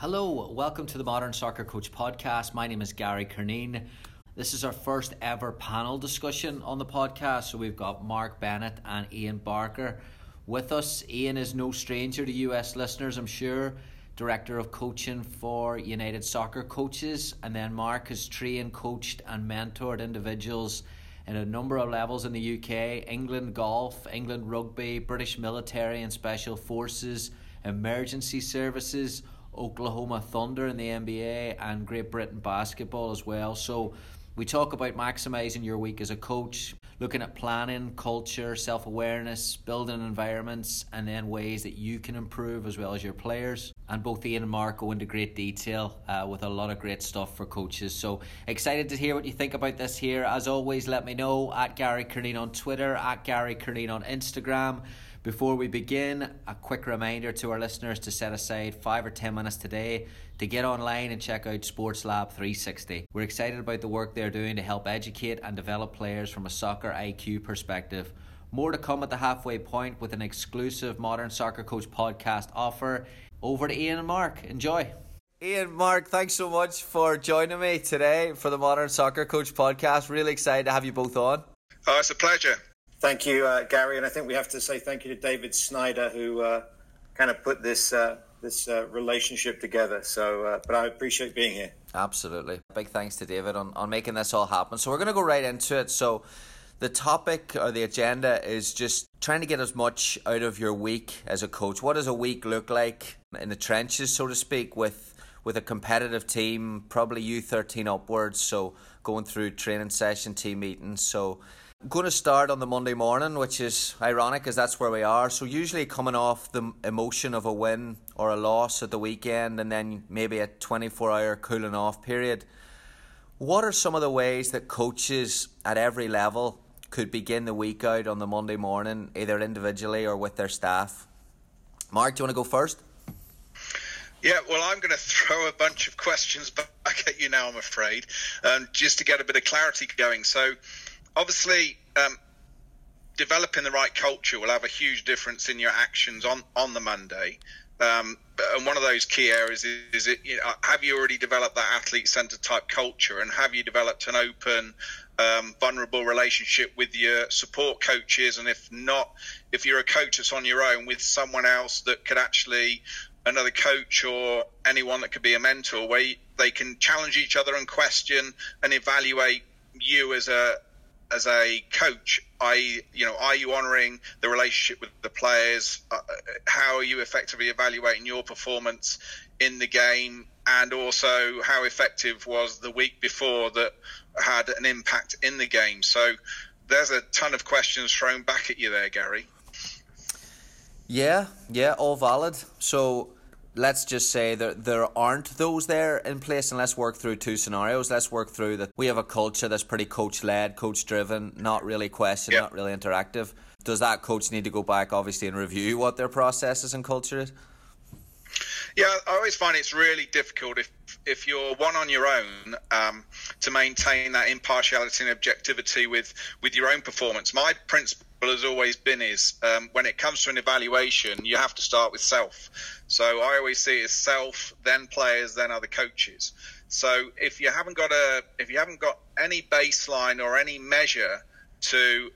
Hello, welcome to the Modern Soccer Coach podcast. My name is Gary Curneen. This is our first ever panel discussion on the podcast. So we've got Mark Bennett and Ian Barker with us. Ian is no stranger to US listeners, I'm sure. Director of coaching for United Soccer Coaches. And then Mark has trained, coached, and mentored individuals in a number of levels in the UK England golf, England rugby, British military and special forces, emergency services. Oklahoma Thunder in the NBA and Great Britain basketball as well. So we talk about maximizing your week as a coach, looking at planning, culture, self awareness, building environments, and then ways that you can improve as well as your players. And both Ian and Mark go into great detail uh, with a lot of great stuff for coaches. So excited to hear what you think about this here. As always, let me know at Gary Curneen on Twitter, at Gary Curneen on Instagram. Before we begin, a quick reminder to our listeners to set aside five or ten minutes today to get online and check out Sports Lab 360. We're excited about the work they're doing to help educate and develop players from a soccer IQ perspective. More to come at the halfway point with an exclusive Modern Soccer Coach podcast offer. Over to Ian and Mark. Enjoy. Ian, Mark, thanks so much for joining me today for the Modern Soccer Coach podcast. Really excited to have you both on. Oh, it's a pleasure. Thank you, uh, Gary, and I think we have to say thank you to David Snyder, who uh, kind of put this uh, this uh, relationship together. So, uh, but I appreciate being here. Absolutely, big thanks to David on, on making this all happen. So we're going to go right into it. So, the topic or the agenda is just trying to get as much out of your week as a coach. What does a week look like in the trenches, so to speak, with with a competitive team, probably U thirteen upwards. So going through training session, team meetings. So going to start on the Monday morning, which is ironic because that's where we are. So, usually coming off the emotion of a win or a loss at the weekend, and then maybe a 24 hour cooling off period. What are some of the ways that coaches at every level could begin the week out on the Monday morning, either individually or with their staff? Mark, do you want to go first? Yeah, well, I'm going to throw a bunch of questions back at you now, I'm afraid, um, just to get a bit of clarity going. So, obviously, um, developing the right culture will have a huge difference in your actions on, on the Monday. Um, and one of those key areas is, is it, you know, have you already developed that athlete centered type culture and have you developed an open, um, vulnerable relationship with your support coaches? And if not, if you're a coach that's on your own with someone else that could actually, another coach or anyone that could be a mentor, where they can challenge each other and question and evaluate you as a as a coach, I, you know, are you honouring the relationship with the players? Uh, how are you effectively evaluating your performance in the game? And also, how effective was the week before that had an impact in the game? So, there's a ton of questions thrown back at you there, Gary. Yeah, yeah, all valid. So, let's just say that there aren't those there in place and let's work through two scenarios. Let's work through that we have a culture that's pretty coach led coach driven not really question yep. not really interactive. Does that coach need to go back obviously and review what their processes and culture is yeah i always find it's really difficult if if you're one on your own um, to maintain that impartiality and objectivity with with your own performance my principle has always been is um, when it comes to an evaluation, you have to start with self. So I always see it as self, then players, then other coaches. So if you haven't got a, if you haven't got any baseline or any measure to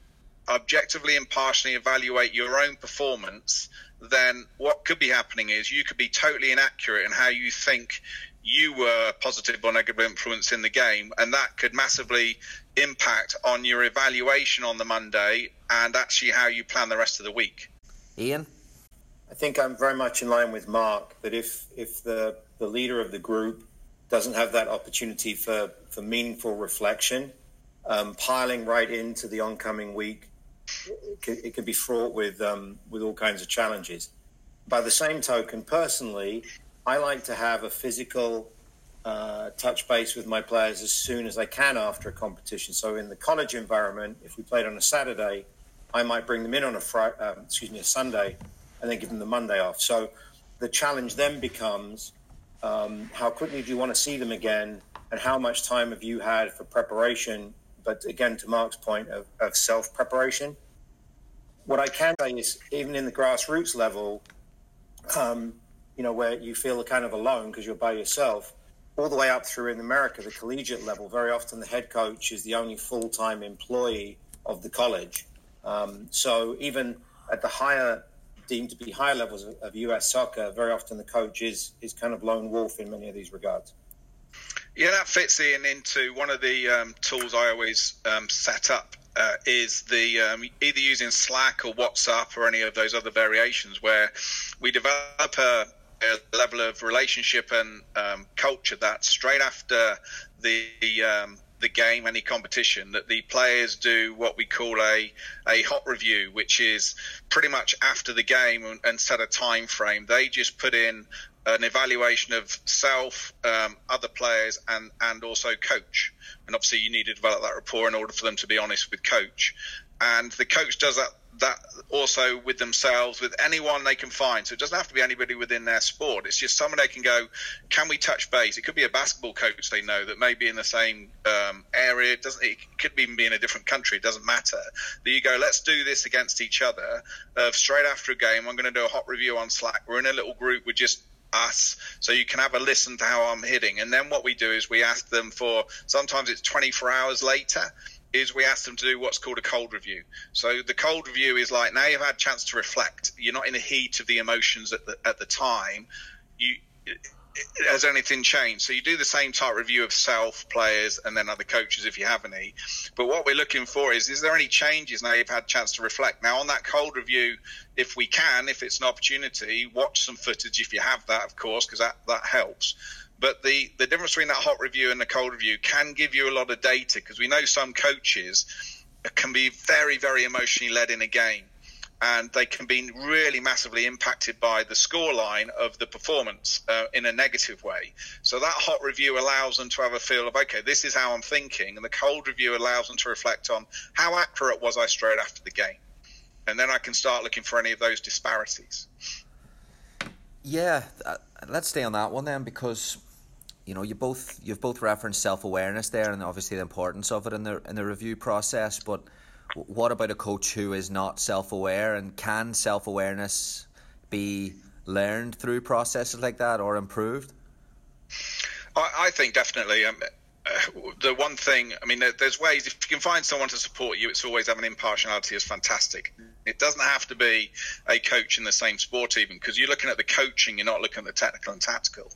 objectively impartially evaluate your own performance, then what could be happening is you could be totally inaccurate in how you think you were a positive or negative influence in the game, and that could massively impact on your evaluation on the Monday and actually how you plan the rest of the week. Ian? I think I'm very much in line with Mark that if if the, the leader of the group doesn't have that opportunity for, for meaningful reflection, um, piling right into the oncoming week, it could, it could be fraught with um, with all kinds of challenges. by the same token, personally, I like to have a physical uh, touch base with my players as soon as I can after a competition. So in the college environment, if we played on a Saturday, I might bring them in on a Friday, um, excuse me, a Sunday, and then give them the Monday off. So the challenge then becomes um, how quickly do you want to see them again, and how much time have you had for preparation? But again, to Mark's point of, of self preparation, what I can say is even in the grassroots level, um, you know, where you feel kind of alone because you're by yourself, all the way up through in America, the collegiate level, very often the head coach is the only full time employee of the college. Um, so even at the higher, deemed to be higher levels of, of, US soccer, very often the coach is, is kind of lone wolf in many of these regards. Yeah, that fits in into one of the um, tools I always um, set up uh, is the um, either using Slack or WhatsApp or any of those other variations where we develop a, a level of relationship and um, culture that straight after the um, the game, any competition, that the players do what we call a a hot review, which is pretty much after the game and, and set a time frame. They just put in an evaluation of self, um, other players, and and also coach. And obviously, you need to develop that rapport in order for them to be honest with coach. And the coach does that that also with themselves, with anyone they can find. So it doesn't have to be anybody within their sport. It's just someone they can go, can we touch base? It could be a basketball coach they know that may be in the same um, area. It doesn't. It could even be in a different country. It doesn't matter. That you go, let's do this against each other. Uh, straight after a game, I'm going to do a hot review on Slack. We're in a little group. We're just us so you can have a listen to how I'm hitting. And then what we do is we ask them for sometimes it's 24 hours later is we ask them to do what's called a cold review. So the cold review is like now you've had a chance to reflect. You're not in the heat of the emotions at the at the time. You has anything changed? So you do the same type review of self, players, and then other coaches if you have any. But what we're looking for is, is there any changes now you've had a chance to reflect? Now on that cold review, if we can, if it's an opportunity, watch some footage if you have that, of course, because that, that helps. But the, the difference between that hot review and the cold review can give you a lot of data because we know some coaches can be very, very emotionally led in a game and they can be really massively impacted by the scoreline of the performance uh, in a negative way. So that hot review allows them to have a feel of, okay, this is how I'm thinking, and the cold review allows them to reflect on how accurate was I straight after the game, and then I can start looking for any of those disparities. Yeah, uh, let's stay on that one then, because you know you both you've both referenced self awareness there, and obviously the importance of it in the in the review process, but what about a coach who is not self aware and can self awareness be learned through processes like that or improved? I, I think definitely. Um, uh, the one thing, I mean, there's ways. If you can find someone to support you, it's always having impartiality is fantastic. It doesn't have to be a coach in the same sport, even because you're looking at the coaching, you're not looking at the technical and tactical.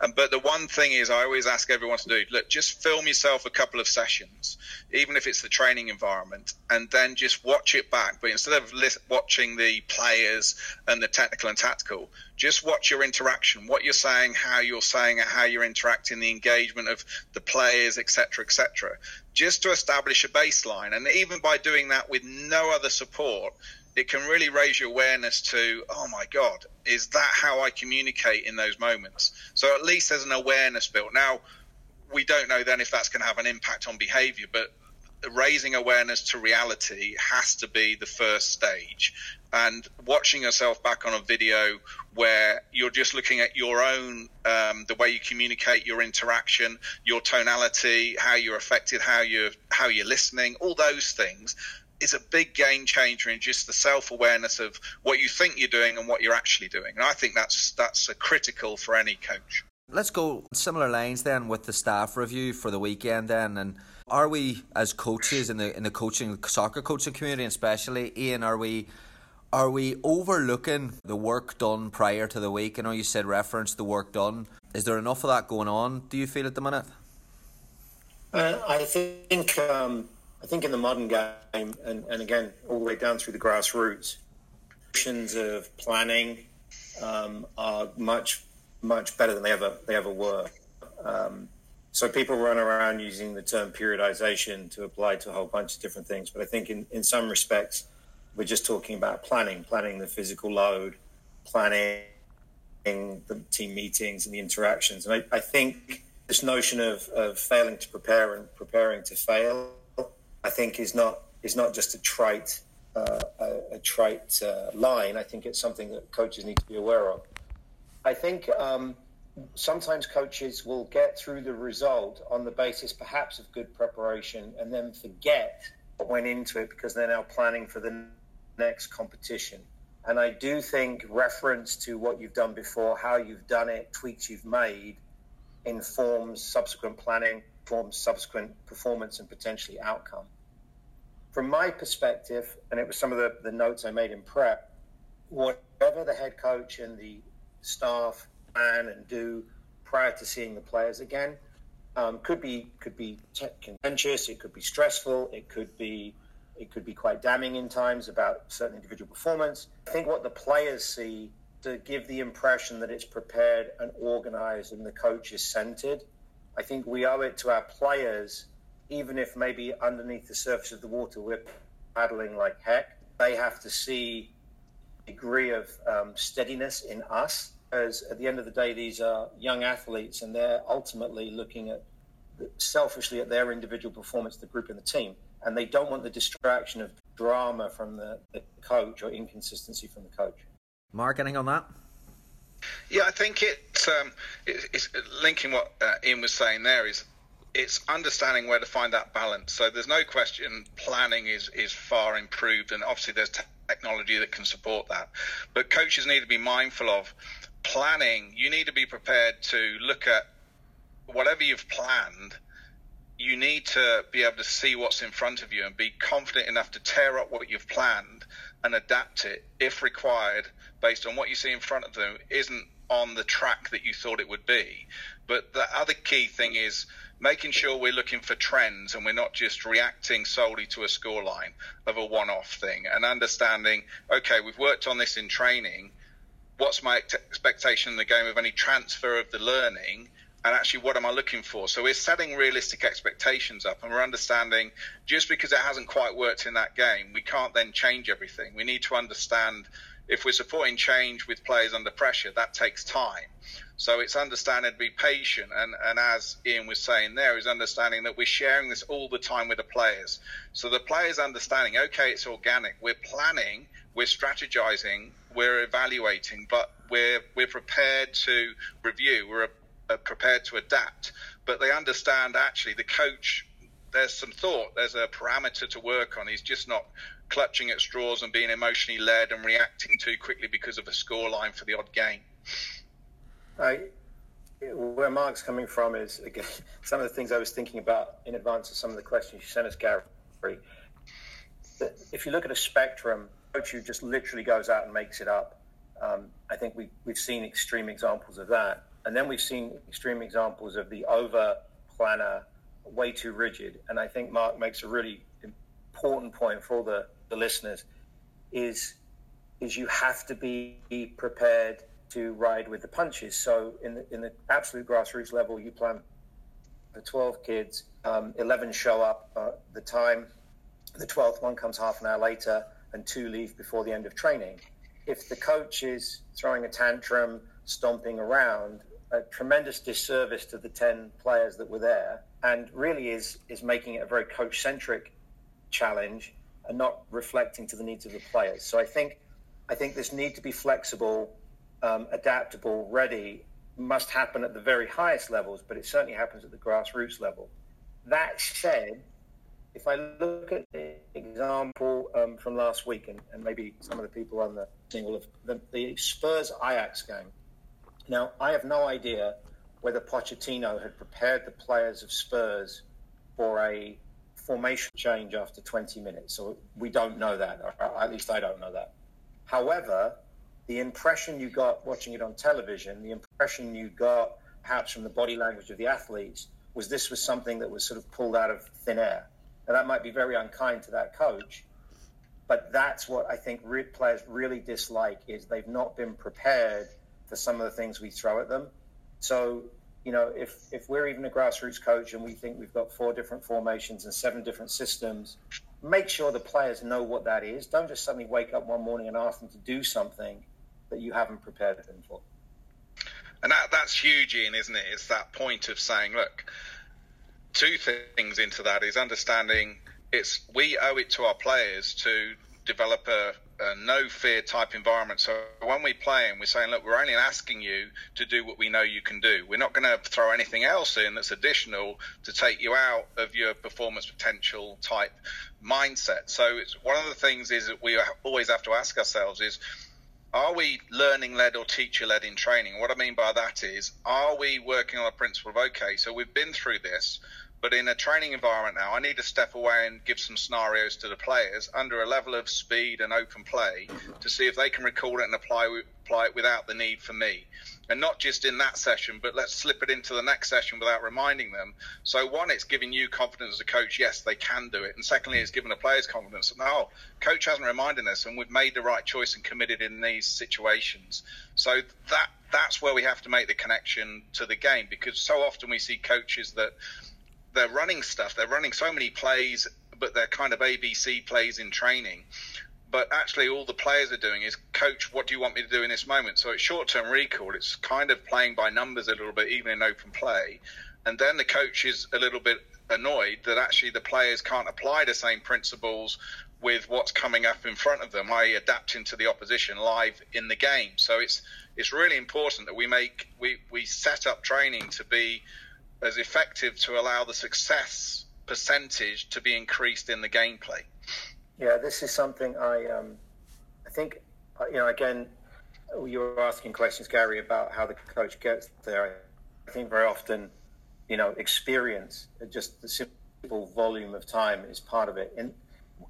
Um, but the one thing is, I always ask everyone to do: look, just film yourself a couple of sessions, even if it's the training environment, and then just watch it back. But instead of watching the players and the technical and tactical, just watch your interaction, what you're saying, how you're saying it, how you're interacting, the engagement of the players, etc., etc. Just to establish a baseline, and even by doing that with no other support, it can really raise your awareness to, oh my God, is that how I communicate in those moments? So at least there's an awareness built. Now, we don't know then if that's going to have an impact on behavior, but raising awareness to reality has to be the first stage. And watching yourself back on a video where you're just looking at your own, um, the way you communicate, your interaction, your tonality, how you're affected, how you're how you're listening, all those things is a big game changer in just the self awareness of what you think you're doing and what you're actually doing. And I think that's that's critical for any coach. Let's go similar lines then with the staff review for the weekend then and are we as coaches in the in the coaching soccer coaching community especially Ian are we are we overlooking the work done prior to the week? I know you said reference the work done. Is there enough of that going on? Do you feel at the minute? Uh, I think um, I think in the modern game, and, and again all the way down through the grassroots, options of planning um, are much much better than they ever they ever were. Um, so people run around using the term periodization to apply to a whole bunch of different things. But I think in, in some respects, we're just talking about planning, planning the physical load, planning the team meetings and the interactions. And I, I think this notion of, of failing to prepare and preparing to fail, I think is not is not just a trite uh, a, a, trite uh, line. I think it's something that coaches need to be aware of. I think um, sometimes coaches will get through the result on the basis perhaps of good preparation and then forget what went into it because they're now planning for the next competition. And I do think reference to what you've done before, how you've done it, tweaks you've made, informs subsequent planning, forms subsequent performance and potentially outcome. From my perspective, and it was some of the, the notes I made in prep, whatever the head coach and the staff plan and do prior to seeing the players again, um, could be could be contentious. It could be stressful. It could be it could be quite damning in times about certain individual performance. I think what the players see to give the impression that it's prepared and organized and the coach is centered. I think we owe it to our players, even if maybe underneath the surface of the water we're paddling like heck. They have to see a degree of um, steadiness in us. As at the end of the day, these are young athletes, and they're ultimately looking at selfishly at their individual performance, the group and the team and they don't want the distraction of drama from the, the coach or inconsistency from the coach. Mark, anything on that? Yeah, I think it, um, it it's linking what uh, Ian was saying there is it's understanding where to find that balance. So there's no question planning is is far improved, and obviously there's technology that can support that. But coaches need to be mindful of planning. You need to be prepared to look at whatever you've planned you need to be able to see what's in front of you and be confident enough to tear up what you've planned and adapt it if required based on what you see in front of them isn't on the track that you thought it would be. But the other key thing is making sure we're looking for trends and we're not just reacting solely to a scoreline of a one off thing and understanding, okay, we've worked on this in training. What's my expectation in the game of any transfer of the learning? And actually what am I looking for? So we're setting realistic expectations up and we're understanding just because it hasn't quite worked in that game, we can't then change everything. We need to understand if we're supporting change with players under pressure, that takes time. So it's understanding to be patient and, and as Ian was saying there is understanding that we're sharing this all the time with the players. So the players understanding, okay, it's organic. We're planning, we're strategizing, we're evaluating, but we're we're prepared to review. We're are prepared to adapt, but they understand actually the coach. There's some thought. There's a parameter to work on. He's just not clutching at straws and being emotionally led and reacting too quickly because of a scoreline for the odd game. I, where Mark's coming from is again some of the things I was thinking about in advance of some of the questions you sent us, Gary. If you look at a spectrum, coach who just literally goes out and makes it up. Um, I think we, we've seen extreme examples of that. And then we've seen extreme examples of the over planner, way too rigid. And I think Mark makes a really important point for all the, the listeners is is you have to be prepared to ride with the punches. So in the in the absolute grassroots level, you plan for 12 kids, um, 11 show up uh, the time, the 12th one comes half an hour later, and two leave before the end of training. If the coach is throwing a tantrum, stomping around, a tremendous disservice to the 10 players that were there and really is, is making it a very coach centric challenge and not reflecting to the needs of the players. So I think, I think this need to be flexible, um, adaptable, ready must happen at the very highest levels, but it certainly happens at the grassroots level. That said, if I look at the example um, from last week, and, and, maybe some of the people on the of the, the Spurs Ajax game, now, I have no idea whether Pochettino had prepared the players of Spurs for a formation change after 20 minutes. So we don't know that, or at least I don't know that. However, the impression you got watching it on television, the impression you got perhaps from the body language of the athletes, was this was something that was sort of pulled out of thin air. Now, that might be very unkind to that coach, but that's what I think players really dislike is they've not been prepared for some of the things we throw at them. So, you know, if, if we're even a grassroots coach and we think we've got four different formations and seven different systems, make sure the players know what that is. Don't just suddenly wake up one morning and ask them to do something that you haven't prepared them for. And that, that's huge, Ian, isn't it? It's that point of saying, look, two things into that is understanding it's we owe it to our players to develop a, a no fear type environment. So when we play them, we're saying, look, we're only asking you to do what we know you can do. We're not going to throw anything else in that's additional to take you out of your performance potential type mindset. So it's one of the things is that we always have to ask ourselves is are we learning led or teacher led in training? What I mean by that is, are we working on the principle of, okay, so we've been through this, but in a training environment now, I need to step away and give some scenarios to the players under a level of speed and open play to see if they can recall it and apply, apply it without the need for me and not just in that session, but let's slip it into the next session without reminding them. So one, it's giving you confidence as a coach, yes, they can do it, and secondly, it's giving the players confidence that no, coach hasn't reminded us, and we've made the right choice and committed in these situations. So that that's where we have to make the connection to the game because so often we see coaches that they're running stuff, they're running so many plays, but they're kind of ABC plays in training. But actually all the players are doing is coach what do you want me to do in this moment? So it's short-term recall. It's kind of playing by numbers a little bit even in open play. And then the coach is a little bit annoyed that actually the players can't apply the same principles with what's coming up in front of them i.e. adapting to the opposition live in the game. So it's it's really important that we make we we set up training to be as effective to allow the success percentage to be increased in the gameplay yeah, this is something I um, I think uh, you know. Again, you were asking questions, Gary, about how the coach gets there. I think very often, you know, experience, just the simple volume of time is part of it. And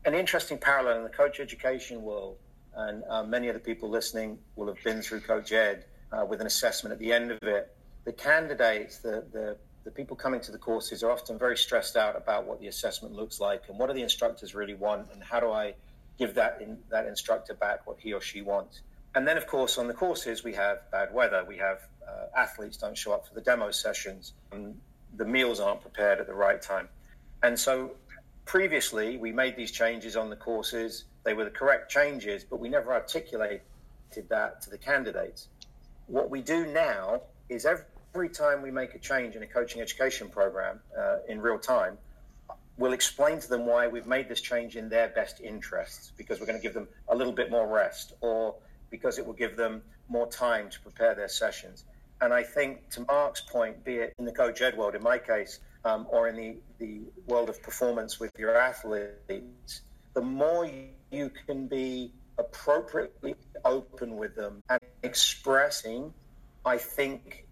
an interesting parallel in the coach education world, and uh, many of the people listening will have been through Coach Ed uh, with an assessment at the end of it. The candidates, the the the people coming to the courses are often very stressed out about what the assessment looks like and what do the instructors really want and how do I give that in, that instructor back what he or she wants. And then, of course, on the courses we have bad weather. We have uh, athletes don't show up for the demo sessions. And the meals aren't prepared at the right time. And so, previously, we made these changes on the courses. They were the correct changes, but we never articulated that to the candidates. What we do now is every every time we make a change in a coaching education program uh, in real time, we'll explain to them why we've made this change in their best interests because we're going to give them a little bit more rest or because it will give them more time to prepare their sessions. And I think to Mark's point, be it in the coach ed world, in my case, um, or in the, the world of performance with your athletes, the more you can be appropriately open with them and expressing, I think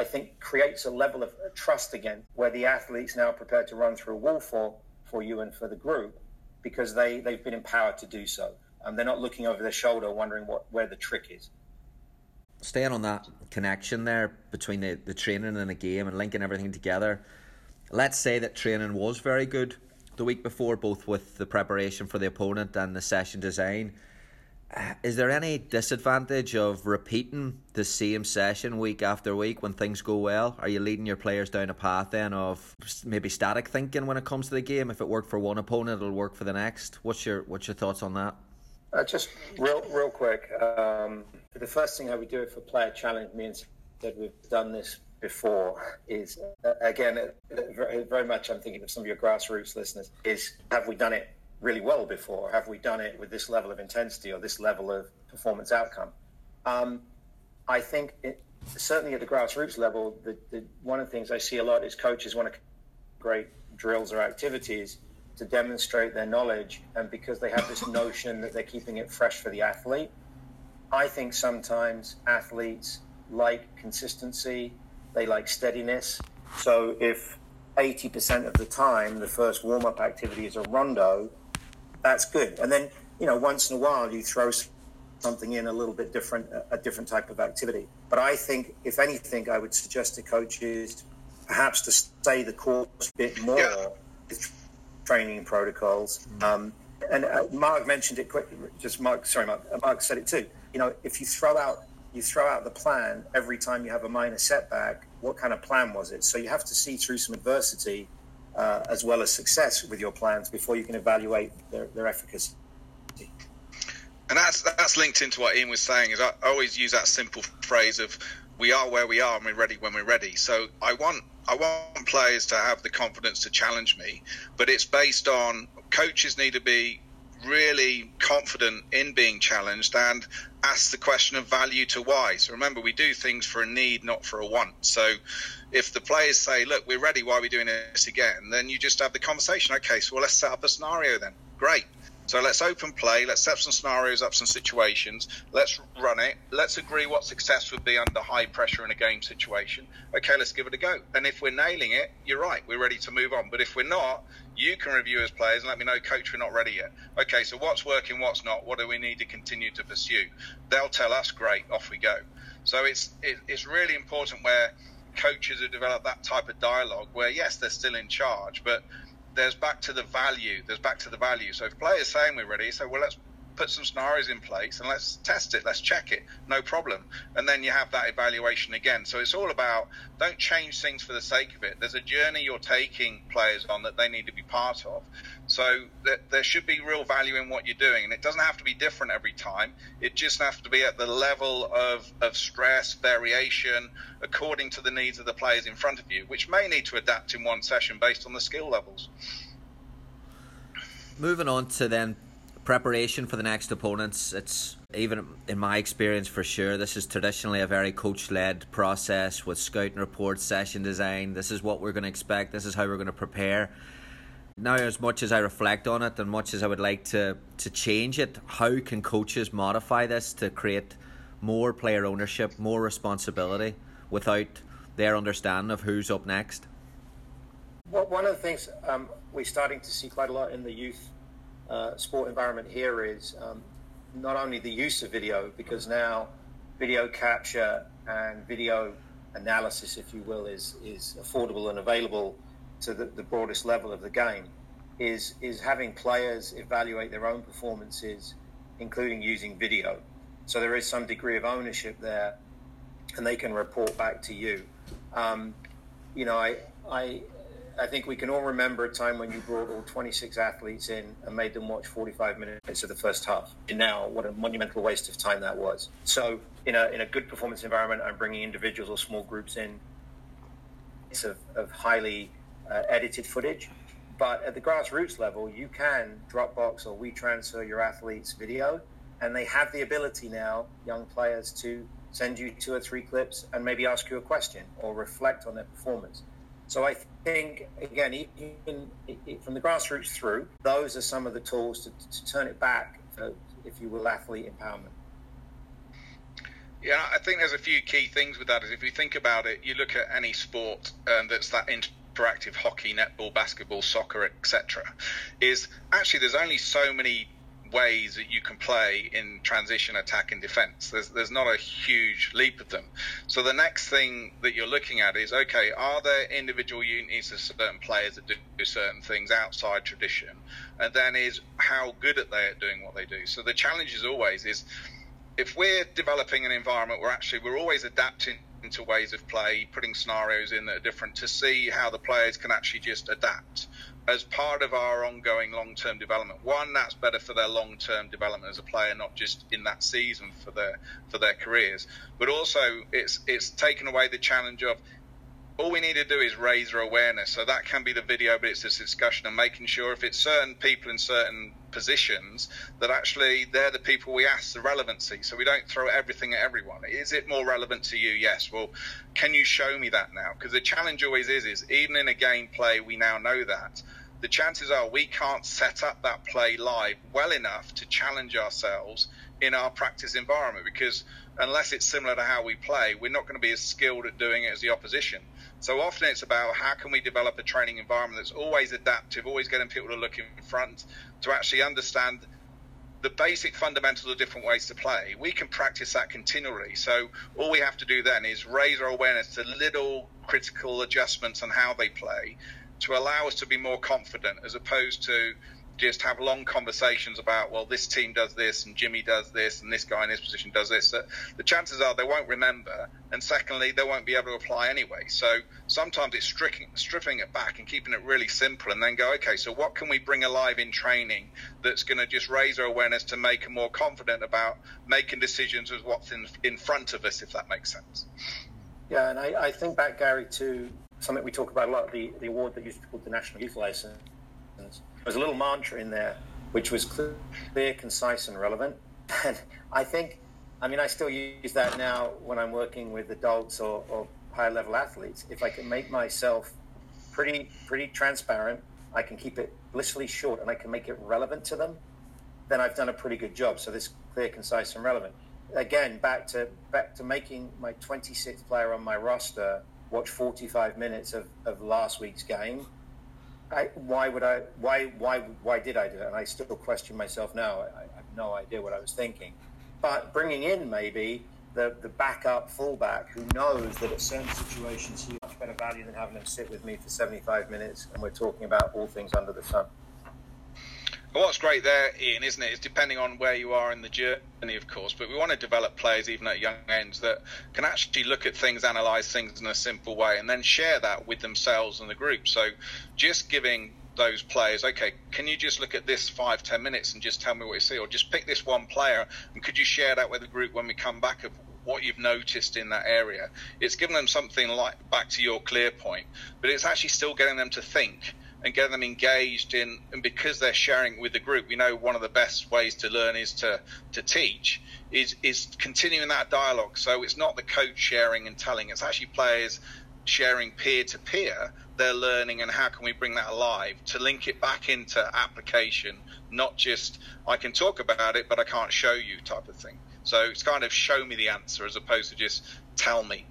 I think creates a level of trust again, where the athletes now are prepared to run through a wall for, for you and for the group because they, they've been empowered to do so. And they're not looking over their shoulder wondering what where the trick is. Staying on that connection there between the, the training and the game and linking everything together, let's say that training was very good the week before, both with the preparation for the opponent and the session design is there any disadvantage of repeating the same session week after week when things go well? Are you leading your players down a path then of maybe static thinking when it comes to the game? If it worked for one opponent, it'll work for the next. What's your what's your thoughts on that? Uh, just real real quick. Um, the first thing I would do if a player challenged me and said we've done this before is uh, again uh, very much I'm thinking of some of your grassroots listeners is have we done it really well before? Have we done it with this level of intensity or this level of performance outcome? Um, I think it, certainly at the grassroots level, the, the, one of the things I see a lot is coaches want to create drills or activities to demonstrate their knowledge, and because they have this notion that they're keeping it fresh for the athlete. I think sometimes athletes like consistency, they like steadiness. So if 80% of the time the first warm up activity is a rondo, that's good. And then, you know, once in a while you throw something in a little bit different, a different type of activity. But I think, if anything, I would suggest to coaches perhaps to stay the course a bit more yeah. with training protocols. Mm-hmm. Um, and uh, Mark mentioned it quick. Just Mark, sorry, Mark. Uh, Mark said it too. You know, if you throw out you throw out the plan every time you have a minor setback, what kind of plan was it? So you have to see through some adversity uh, as well as success with your plans before you can evaluate their, their efficacy. And that's that's linked into what Ian was saying. Is I always use that simple phrase of "we are where we are and we're ready when we're ready." So I want I want players to have the confidence to challenge me, but it's based on coaches need to be really confident in being challenged and ask the question of value to why. So remember, we do things for a need, not for a want. So if the players say, "Look, we're ready. Why are we doing this again?" Then you just have the conversation. Okay, so well, let's set up a scenario then. Great. So let's open play. Let's set some scenarios up, some situations. Let's run it. Let's agree what success would be under high pressure in a game situation. Okay, let's give it a go. And if we're nailing it, you're right. We're ready to move on. But if we're not, you can review as players and let me know, coach, we're not ready yet. Okay, so what's working, what's not? What do we need to continue to pursue? They'll tell us, great, off we go. So it's it, it's really important where coaches have developed that type of dialogue where yes, they're still in charge, but there's back to the value. There's back to the value. So if players saying we're ready, so well let's put some scenarios in place and let's test it, let's check it, no problem. And then you have that evaluation again. So it's all about don't change things for the sake of it. There's a journey you're taking players on that they need to be part of. So th- there should be real value in what you're doing, and it doesn't have to be different every time. It just has to be at the level of, of stress, variation, according to the needs of the players in front of you, which may need to adapt in one session based on the skill levels. Moving on to then preparation for the next opponents. It's even in my experience for sure. This is traditionally a very coach-led process with scouting reports, session design. This is what we're going to expect. This is how we're going to prepare. Now, as much as I reflect on it, and much as I would like to to change it, how can coaches modify this to create more player ownership, more responsibility, without their understanding of who's up next? Well, one of the things um, we're starting to see quite a lot in the youth uh, sport environment here is um, not only the use of video, because now video capture and video analysis, if you will, is, is affordable and available to the, the broadest level of the game, is, is having players evaluate their own performances, including using video. So there is some degree of ownership there, and they can report back to you. Um, you know, I, I I think we can all remember a time when you brought all 26 athletes in and made them watch 45 minutes of the first half. And now, what a monumental waste of time that was. So, in a, in a good performance environment, I'm bringing individuals or small groups in of, of highly uh, edited footage. But at the grassroots level, you can Dropbox or WeTransfer your athletes' video, and they have the ability now, young players, to send you two or three clips and maybe ask you a question or reflect on their performance. So I think, again, even from the grassroots through, those are some of the tools to, to turn it back, for, if you will, athlete empowerment. Yeah, I think there's a few key things with that. Is if you think about it, you look at any sport um, that's that interactive hockey, netball, basketball, soccer, etc. Is actually there's only so many ways that you can play in transition, attack, and defense. There's there's not a huge leap of them. So the next thing that you're looking at is okay, are there individual units of certain players that do certain things outside tradition, and then is how good are they at doing what they do. So the challenge is always is if we're developing an environment where actually we're always adapting into ways of play, putting scenarios in that are different to see how the players can actually just adapt as part of our ongoing long term development. One, that's better for their long term development as a player, not just in that season for their for their careers. But also it's it's taken away the challenge of all we need to do is raise awareness. So that can be the video, but it's this discussion and making sure if it's certain people in certain positions that actually they're the people we ask the relevancy. So we don't throw everything at everyone. Is it more relevant to you? Yes. Well, can you show me that now? Because the challenge always is, is even in a gameplay, we now know that the chances are we can't set up that play live well enough to challenge ourselves in our practice environment because unless it's similar to how we play, we're not going to be as skilled at doing it as the opposition. So often it's about how can we develop a training environment that's always adaptive, always getting people to look in front, to actually understand the basic fundamentals of different ways to play. We can practice that continually. So all we have to do then is raise our awareness to little critical adjustments on how they play to allow us to be more confident as opposed to just have long conversations about, well, this team does this and Jimmy does this and this guy in this position does this, the chances are they won't remember. And secondly, they won't be able to apply anyway. So sometimes it's stripping, stripping it back and keeping it really simple and then go, okay, so what can we bring alive in training that's going to just raise our awareness to make them more confident about making decisions with what's in, in front of us, if that makes sense. Yeah, and I, I think back, Gary, to something we talk about a lot the, the award that used to be called the National Youth License there's a little mantra in there which was clear, concise, and relevant. And I think, I mean, I still use that now when I'm working with adults or, or higher level athletes. If I can make myself pretty, pretty transparent, I can keep it blissfully short, and I can make it relevant to them. Then I've done a pretty good job. So this clear, concise, and relevant. Again, back to back to making my 26th player on my roster watch 45 minutes of, of last week's game I, why would I? Why? Why? Why did I do it? And I still question myself now. I, I have no idea what I was thinking. But bringing in maybe the the backup fullback who knows that at certain situations he's much better value than having him sit with me for 75 minutes, and we're talking about all things under the sun. What's great there, Ian, isn't it? it, is depending on where you are in the journey, of course, but we want to develop players even at young ends that can actually look at things, analyse things in a simple way, and then share that with themselves and the group. So just giving those players, okay, can you just look at this five, ten minutes and just tell me what you see, or just pick this one player and could you share that with the group when we come back of what you've noticed in that area? It's giving them something like back to your clear point, but it's actually still getting them to think and get them engaged in and because they're sharing with the group we know one of the best ways to learn is to to teach is is continuing that dialogue. So it's not the coach sharing and telling it's actually players sharing peer to peer their learning and how can we bring that alive to link it back into application not just i can talk about it but i can't show you type of thing. So it's kind of show me the answer as opposed to just tell me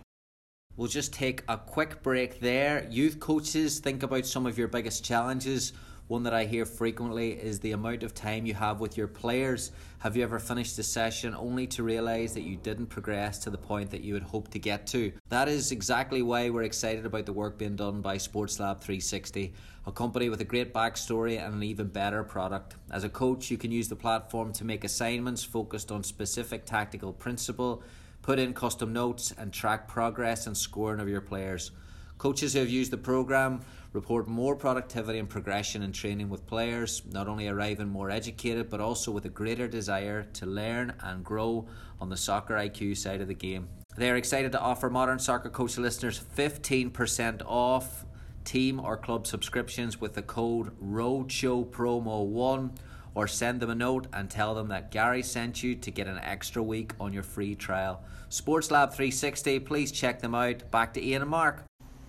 We'll just take a quick break there. Youth coaches, think about some of your biggest challenges. One that I hear frequently is the amount of time you have with your players. Have you ever finished a session only to realise that you didn't progress to the point that you had hoped to get to? That is exactly why we're excited about the work being done by Sports Lab 360, a company with a great backstory and an even better product. As a coach, you can use the platform to make assignments focused on specific tactical principle put in custom notes, and track progress and scoring of your players. Coaches who have used the program report more productivity and progression in training with players, not only arriving more educated but also with a greater desire to learn and grow on the soccer IQ side of the game. They are excited to offer Modern Soccer Coach listeners 15% off team or club subscriptions with the code ROADSHOW PROMO 1 or send them a note and tell them that Gary sent you to get an extra week on your free trial. Sports Lab 360, please check them out. Back to Ian and Mark.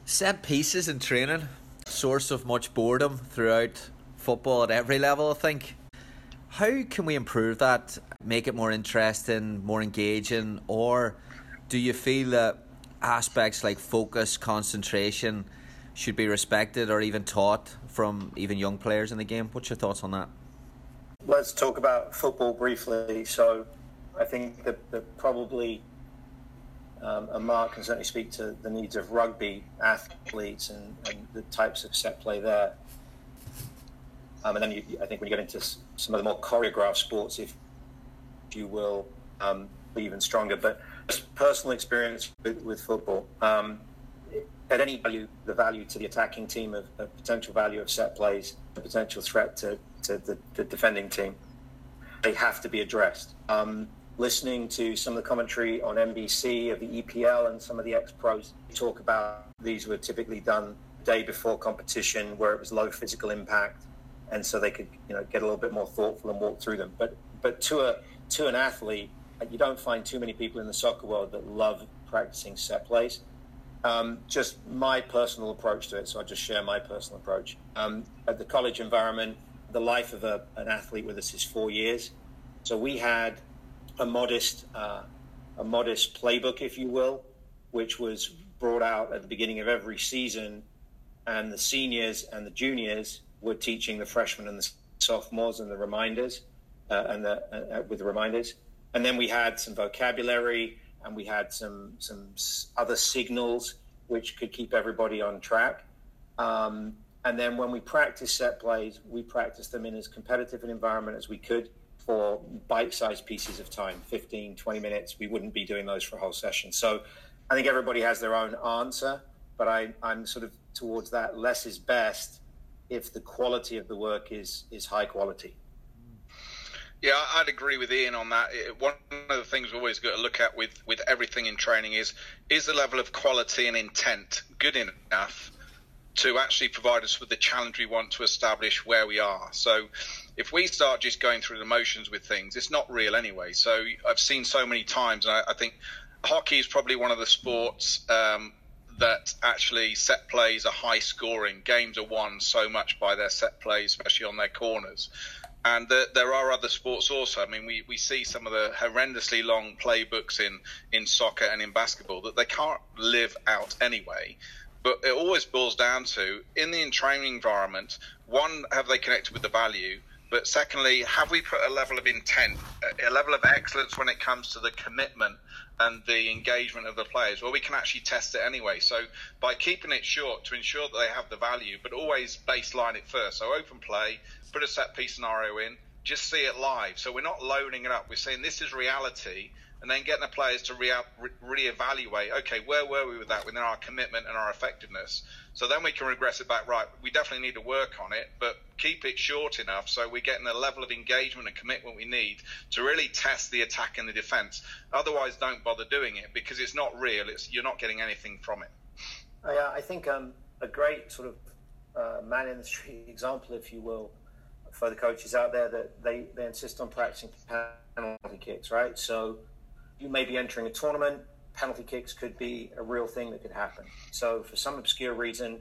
Set pieces in training, source of much boredom throughout football at every level, I think. How can we improve that, make it more interesting, more engaging, or do you feel that aspects like focus, concentration should be respected or even taught from even young players in the game? What's your thoughts on that? Let's talk about football briefly. So, I think that, that probably, um, and Mark can certainly speak to the needs of rugby athletes and, and the types of set play there. Um, and then you, I think when you get into some of the more choreographed sports, if you will, um, be even stronger. But personal experience with, with football, um, at any value, the value to the attacking team of, of potential value of set plays, the potential threat to, to the, the defending team, they have to be addressed. Um, listening to some of the commentary on NBC of the EPL and some of the ex pros talk about these were typically done the day before competition where it was low physical impact and so they could you know get a little bit more thoughtful and walk through them. But but to a to an athlete you don't find too many people in the soccer world that love practicing set plays um, just my personal approach to it. So I'll just share my personal approach. Um, at the college environment, the life of a, an athlete with us is four years. So we had a modest, uh, a modest playbook, if you will, which was brought out at the beginning of every season, and the seniors and the juniors were teaching the freshmen and the sophomores and the reminders, uh, and the, uh, uh with the reminders, and then we had some vocabulary and we had some some other signals which could keep everybody on track. Um, And then when we practice set plays, we practice them in as competitive an environment as we could for bite sized pieces of time 15, 20 minutes. We wouldn't be doing those for a whole session. So I think everybody has their own answer, but I, I'm sort of towards that less is best if the quality of the work is, is high quality. Yeah, I'd agree with Ian on that. One of the things we always got to look at with, with everything in training is is the level of quality and intent good enough to actually provide us with the challenge we want to establish where we are. So if we start just going through the motions with things, it's not real anyway. So I've seen so many times, and I, I think hockey is probably one of the sports um, that actually set plays are high scoring. Games are won so much by their set plays, especially on their corners. And the, there are other sports also. I mean, we, we see some of the horrendously long playbooks in, in soccer and in basketball that they can't live out anyway. But it always boils down to in the training environment, one, have they connected with the value? But secondly, have we put a level of intent, a level of excellence when it comes to the commitment and the engagement of the players? Well, we can actually test it anyway. So by keeping it short to ensure that they have the value, but always baseline it first. So open play, put a set piece scenario in, just see it live. So we're not loading it up. We're saying this is reality and then getting the players to re- re-evaluate. Okay, where were we with that within our commitment and our effectiveness? So then we can regress it back. Right, we definitely need to work on it, but keep it short enough so we're getting the level of engagement and commitment we need to really test the attack and the defence. Otherwise, don't bother doing it because it's not real. It's you're not getting anything from it. Yeah, I think um, a great sort of uh, man in the street example, if you will, for the coaches out there that they, they insist on practicing penalty kicks, right? So you may be entering a tournament. Penalty kicks could be a real thing that could happen. So, for some obscure reason,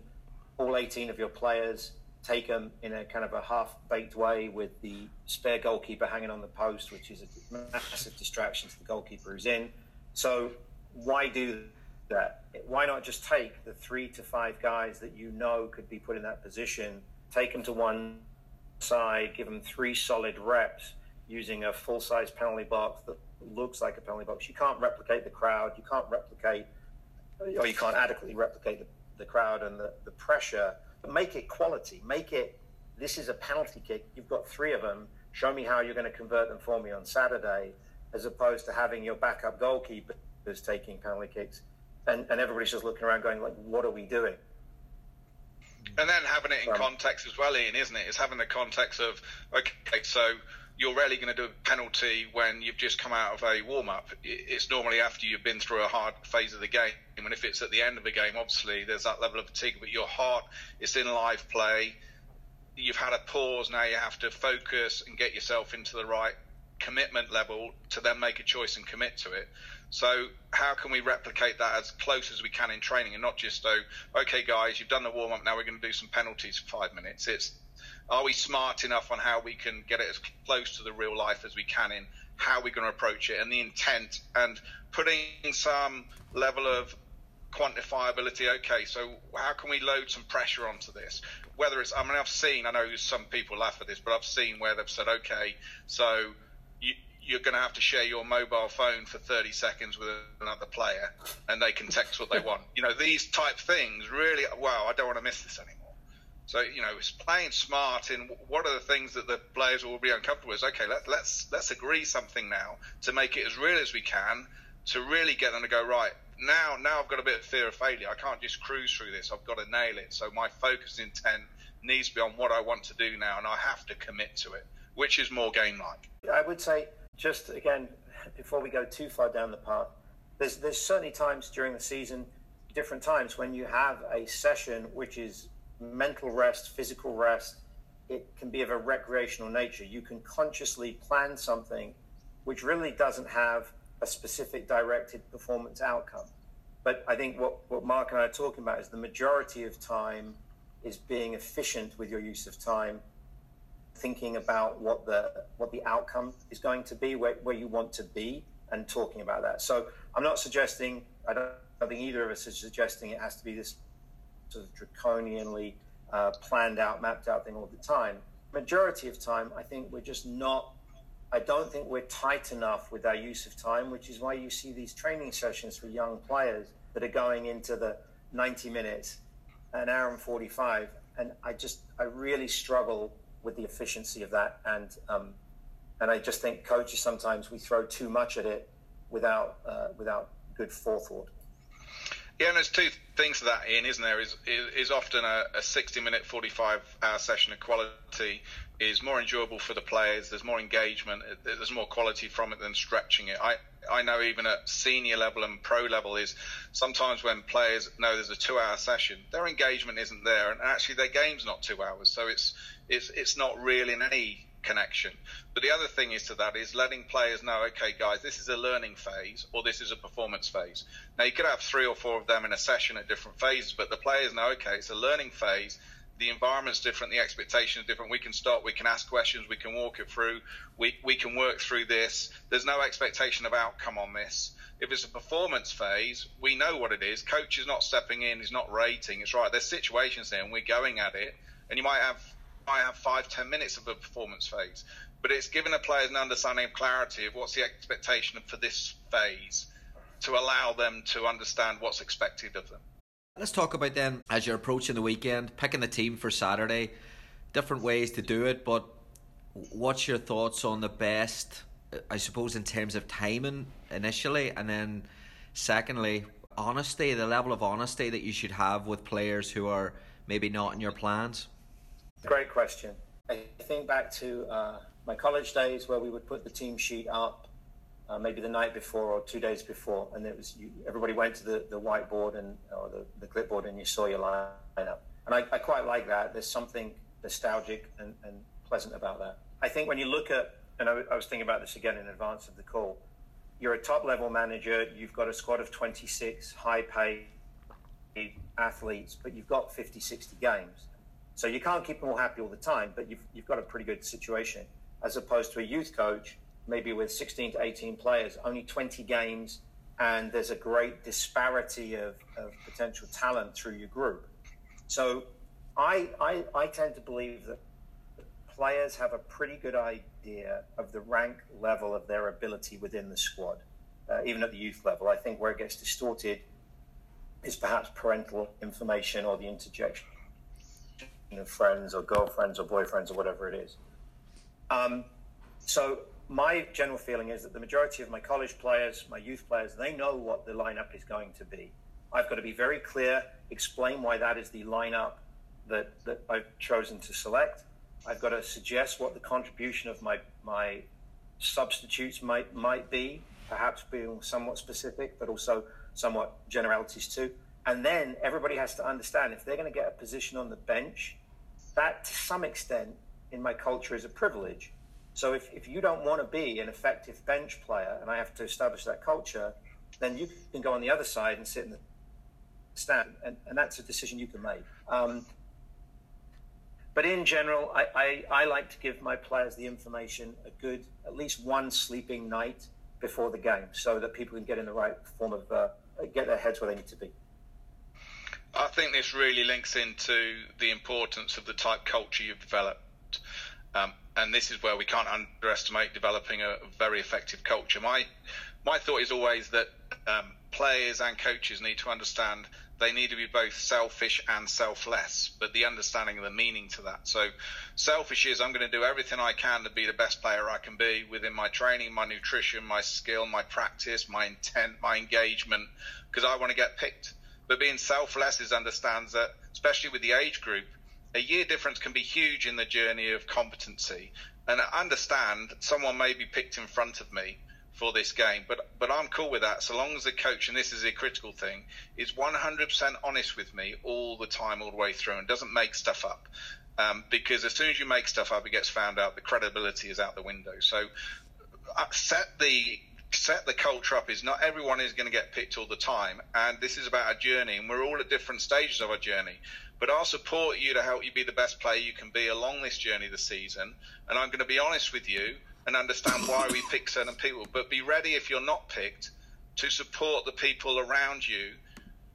all 18 of your players take them in a kind of a half baked way with the spare goalkeeper hanging on the post, which is a massive distraction to the goalkeeper who's in. So, why do that? Why not just take the three to five guys that you know could be put in that position, take them to one side, give them three solid reps using a full size penalty box that looks like a penalty box. You can't replicate the crowd. You can't replicate, or you can't adequately replicate the, the crowd and the, the pressure. But make it quality. Make it, this is a penalty kick. You've got three of them. Show me how you're going to convert them for me on Saturday, as opposed to having your backup goalkeepers taking penalty kicks. And, and everybody's just looking around going, like, what are we doing? And then having it in context as well, Ian, isn't it? It's having the context of, okay, so you're rarely going to do a penalty when you've just come out of a warm up. It's normally after you've been through a hard phase of the game. And if it's at the end of the game, obviously there's that level of fatigue, but your heart is in live play. You've had a pause, now you have to focus and get yourself into the right commitment level to then make a choice and commit to it. So how can we replicate that as close as we can in training and not just oh, okay guys, you've done the warm up, now we're going to do some penalties for five minutes. It's are we smart enough on how we can get it as close to the real life as we can in how we're going to approach it and the intent and putting some level of quantifiability. Okay, so how can we load some pressure onto this? Whether it's, I mean, I've seen, I know some people laugh at this, but I've seen where they've said, okay, so you, you're going to have to share your mobile phone for 30 seconds with another player and they can text what they want. You know, these type things really, wow, I don't want to miss this anymore. So you know, it's playing smart in what are the things that the players will be uncomfortable with. Okay, let, let's let's agree something now to make it as real as we can to really get them to go right. Now, now I've got a bit of fear of failure. I can't just cruise through this. I've got to nail it. So my focus intent needs to be on what I want to do now, and I have to commit to it, which is more game like. I would say, just again, before we go too far down the path, there's there's certainly times during the season, different times when you have a session which is mental rest, physical rest. It can be of a recreational nature. You can consciously plan something which really doesn't have a specific directed performance outcome. But I think what, what Mark and I are talking about is the majority of time is being efficient with your use of time, thinking about what the what the outcome is going to be, where, where you want to be, and talking about that. So I'm not suggesting I don't, I think either of us is suggesting it has to be this sort of draconianly uh, planned out, mapped out thing all the time. Majority of time, I think we're just not. I don't think we're tight enough with our use of time, which is why you see these training sessions for young players that are going into the 90 minutes, an hour and 45, and I just I really struggle with the efficiency of that, and um, and I just think coaches sometimes we throw too much at it without uh, without good forethought. Yeah, and there's two things to that, Ian, isn't there? Is is, is often a, a 60 minute, 45 hour session of quality is more enjoyable for the players. There's more engagement. Uh, there's more quality from it than stretching it. I I know even at senior level and pro level is sometimes when players know there's a two hour session, their engagement isn't there, and actually their game's not two hours. So it's it's it's not really in any connection. But the other thing is to that is letting players know, okay, guys, this is a learning phase or this is a performance phase. Now you could have three or four of them in a session at different phases, but the players know, okay, it's a learning phase. The environment's different, the expectations is different. We can stop, we can ask questions, we can walk it through, we, we can work through this. There's no expectation of outcome on this. If it's a performance phase, we know what it is. Coach is not stepping in, he's not rating. It's right. There's situations there, and we're going at it. And you might have might have five, ten minutes of a performance phase, but it's giving the players an understanding of clarity of what's the expectation for this phase to allow them to understand what's expected of them. Let's talk about then as you're approaching the weekend, picking the team for Saturday, different ways to do it, but what's your thoughts on the best, I suppose, in terms of timing initially, and then secondly, honesty, the level of honesty that you should have with players who are maybe not in your plans? Great question. I think back to uh, my college days where we would put the team sheet up uh, maybe the night before or two days before, and it was you, everybody went to the, the whiteboard and or the, the clipboard and you saw your lineup. And I, I quite like that. There's something nostalgic and, and pleasant about that. I think when you look at, and I, I was thinking about this again in advance of the call, you're a top level manager, you've got a squad of 26 high paid athletes, but you've got 50, 60 games. So you can't keep them all happy all the time, but you've, you've got a pretty good situation. As opposed to a youth coach, maybe with 16 to 18 players, only 20 games, and there's a great disparity of, of potential talent through your group. So I, I, I tend to believe that players have a pretty good idea of the rank level of their ability within the squad, uh, even at the youth level. I think where it gets distorted is perhaps parental information or the interjection of friends or girlfriends or boyfriends or whatever it is. Um, so my general feeling is that the majority of my college players, my youth players, they know what the lineup is going to be. I've got to be very clear, explain why that is the lineup that, that I've chosen to select. I've got to suggest what the contribution of my my substitutes might might be, perhaps being somewhat specific, but also somewhat generalities too. And then everybody has to understand if they're going to get a position on the bench, that to some extent in my culture is a privilege. So if, if you don't want to be an effective bench player and I have to establish that culture, then you can go on the other side and sit in the stand. And, and that's a decision you can make. Um, but in general, I, I, I, like to give my players the information a good, at least one sleeping night before the game so that people can get in the right form of, uh, get their heads where they need to be. I think this really links into the importance of the type culture you've developed. Um, and this is where we can't underestimate developing a very effective culture. My my thought is always that um, players and coaches need to understand they need to be both selfish and selfless, but the understanding of the meaning to that. So, selfish is I'm going to do everything I can to be the best player I can be within my training, my nutrition, my skill, my practice, my intent, my engagement, because I want to get picked. But being selfless is understands that, especially with the age group, a year difference can be huge in the journey of competency. And I understand someone may be picked in front of me for this game, but but I'm cool with that so long as the coach, and this is a critical thing, is 100% honest with me all the time, all the way through, and doesn't make stuff up. Um, because as soon as you make stuff up, it gets found out. The credibility is out the window. So uh, set the set the culture up is not everyone is going to get picked all the time and this is about a journey and we're all at different stages of our journey but i'll support you to help you be the best player you can be along this journey this season. And i'm going to be honest with you and understand why we pick certain people but be ready if you're not picked to support the people around you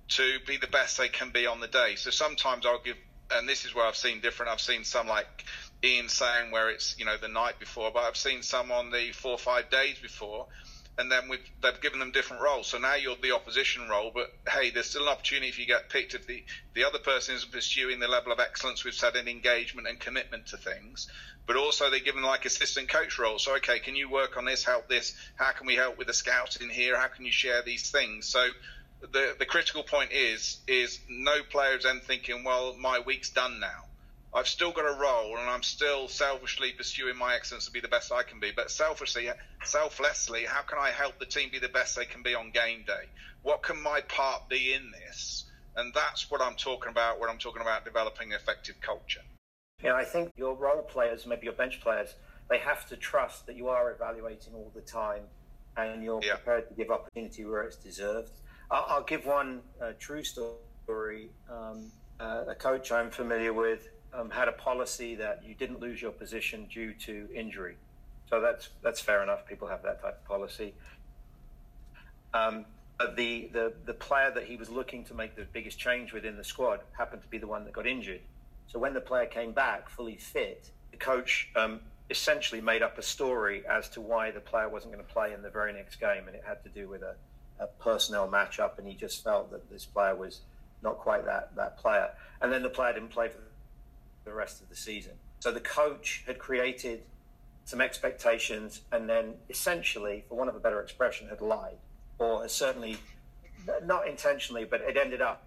to be the best they can be on the day. So sometimes i'll give and this is where i've seen different i've seen some like ian saying where it's you know the night before but i've seen some on the four or five days before and then they've given them different roles. So now you're the opposition role, but hey, there's still an opportunity if you get picked. If the, the other person is pursuing the level of excellence we've said in engagement and commitment to things, but also they're given like assistant coach roles. So, okay, can you work on this, help this? How can we help with the scouts in here? How can you share these things? So, the, the critical point is is no player is then thinking, well, my week's done now I've still got a role and I'm still selfishly pursuing my excellence to be the best I can be. But selfishly, selflessly, how can I help the team be the best they can be on game day? What can my part be in this? And that's what I'm talking about when I'm talking about developing effective culture. Yeah, I think your role players, maybe your bench players, they have to trust that you are evaluating all the time and you're yeah. prepared to give opportunity where it's deserved. I'll, I'll give one uh, true story. Um, uh, a coach I'm familiar with um, had a policy that you didn't lose your position due to injury. So that's that's fair enough. People have that type of policy. Um, the, the the player that he was looking to make the biggest change within the squad happened to be the one that got injured. So when the player came back fully fit, the coach um, essentially made up a story as to why the player wasn't going to play in the very next game, and it had to do with a, a personnel matchup, and he just felt that this player was not quite that that player. And then the player didn't play for the rest of the season. So the coach had created some expectations and then essentially, for want of a better expression, had lied or certainly not intentionally, but it ended up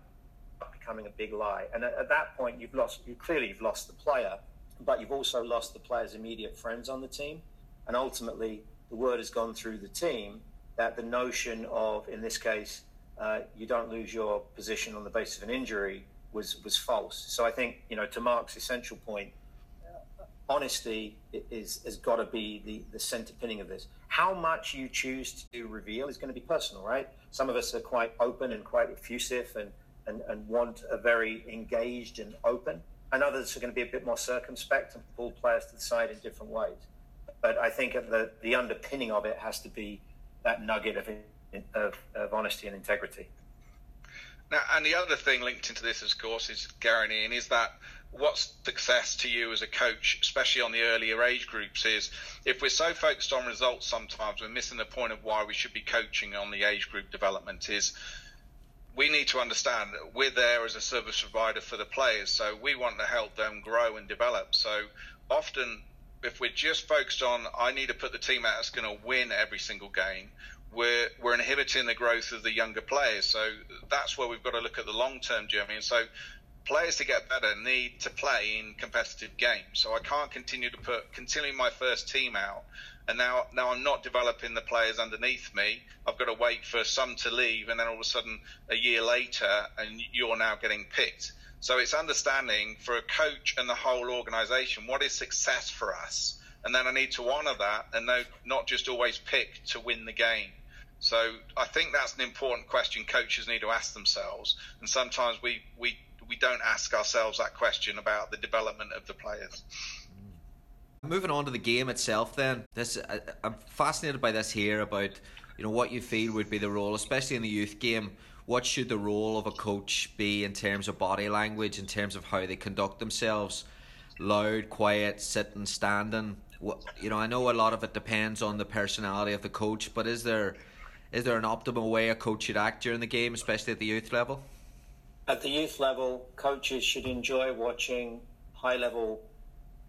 becoming a big lie. And at, at, that point, you've lost. You clearly you've lost the player, but you've also lost the player's immediate friends on the team. And ultimately, the word has gone through the team that the notion of, in this case, uh, you don't lose your position on the basis of an injury was was false. So I think you know to Mark's essential point, honesty is has got to be the the center pinning of this. How much you choose to reveal is going to be personal, right? Some of us are quite open and quite effusive and and, and want a very engaged and open, and others are going to be a bit more circumspect and pull players to the side in different ways. But I think the the underpinning of it has to be that nugget of of, of honesty and integrity. Now, and the other thing linked into this, of course, is Gary Ian, is that what's success to you as a coach, especially on the earlier age groups, is if we're so focused on results sometimes, we're missing the point of why we should be coaching on the age group development is we need to understand that we're there as a service provider for the players, so we want to help them grow and develop. So often, if we're just focused on, I need to put the team out that's going to win every single game, we're we're inhibiting the growth of the younger players. So that's where we've got to look at the long term journey. And so players to get better need to play in competitive games. So I can't continue to put continuing my first team out and now now I'm not developing the players underneath me. I've got to wait for some to leave and then all of a sudden a year later and you're now getting picked. So it's understanding for a coach and the whole organization what is success for us and then I need to honour that and not just always pick to win the game. So I think that's an important question coaches need to ask themselves, and sometimes we we we don't ask ourselves that question about the development of the players. Moving on to the game itself, then this I'm fascinated by this here about you know what you feel would be the role, especially in the youth game. What should the role of a coach be in terms of body language, in terms of how they conduct themselves? Loud, quiet, sitting, standing you know, I know a lot of it depends on the personality of the coach, but is there is there an optimal way a coach should act during the game, especially at the youth level? At the youth level, coaches should enjoy watching high level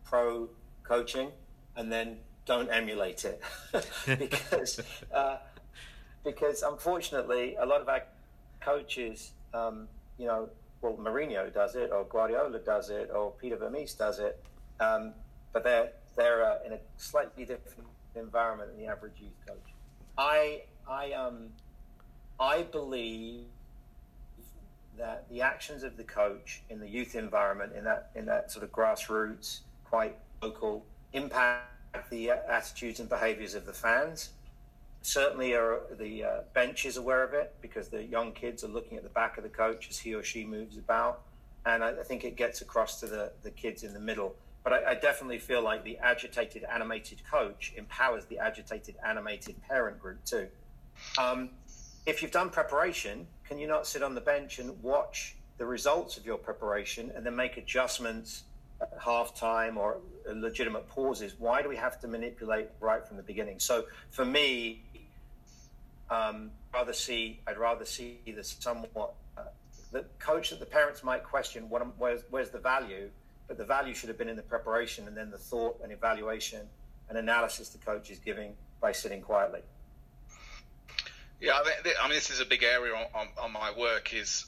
pro coaching and then don't emulate it because uh, because unfortunately a lot of our coaches um, you know well Mourinho does it or Guardiola does it or Peter Vermes does it um, but they're they're uh, in a slightly different environment than the average youth coach. I I um I believe that the actions of the coach in the youth environment, in that in that sort of grassroots, quite local, impact the attitudes and behaviours of the fans. Certainly, are the uh, bench is aware of it because the young kids are looking at the back of the coach as he or she moves about, and I, I think it gets across to the the kids in the middle. But I, I, definitely feel like the agitated animated coach empowers the agitated animated parent group too. Um, if you've done preparation, can you not sit on the bench and watch the results of your preparation and then make adjustments at halftime or legitimate pauses? Why do we have to manipulate right from the beginning? So for me, Um, rather see, I'd rather see the somewhat uh, the coach that the parents might question what, where's, where's the value, but the value should have been in the preparation and then the thought and evaluation and analysis the coach is giving by sitting quietly. Yeah, I, mean, this is a big area on, on, on my work is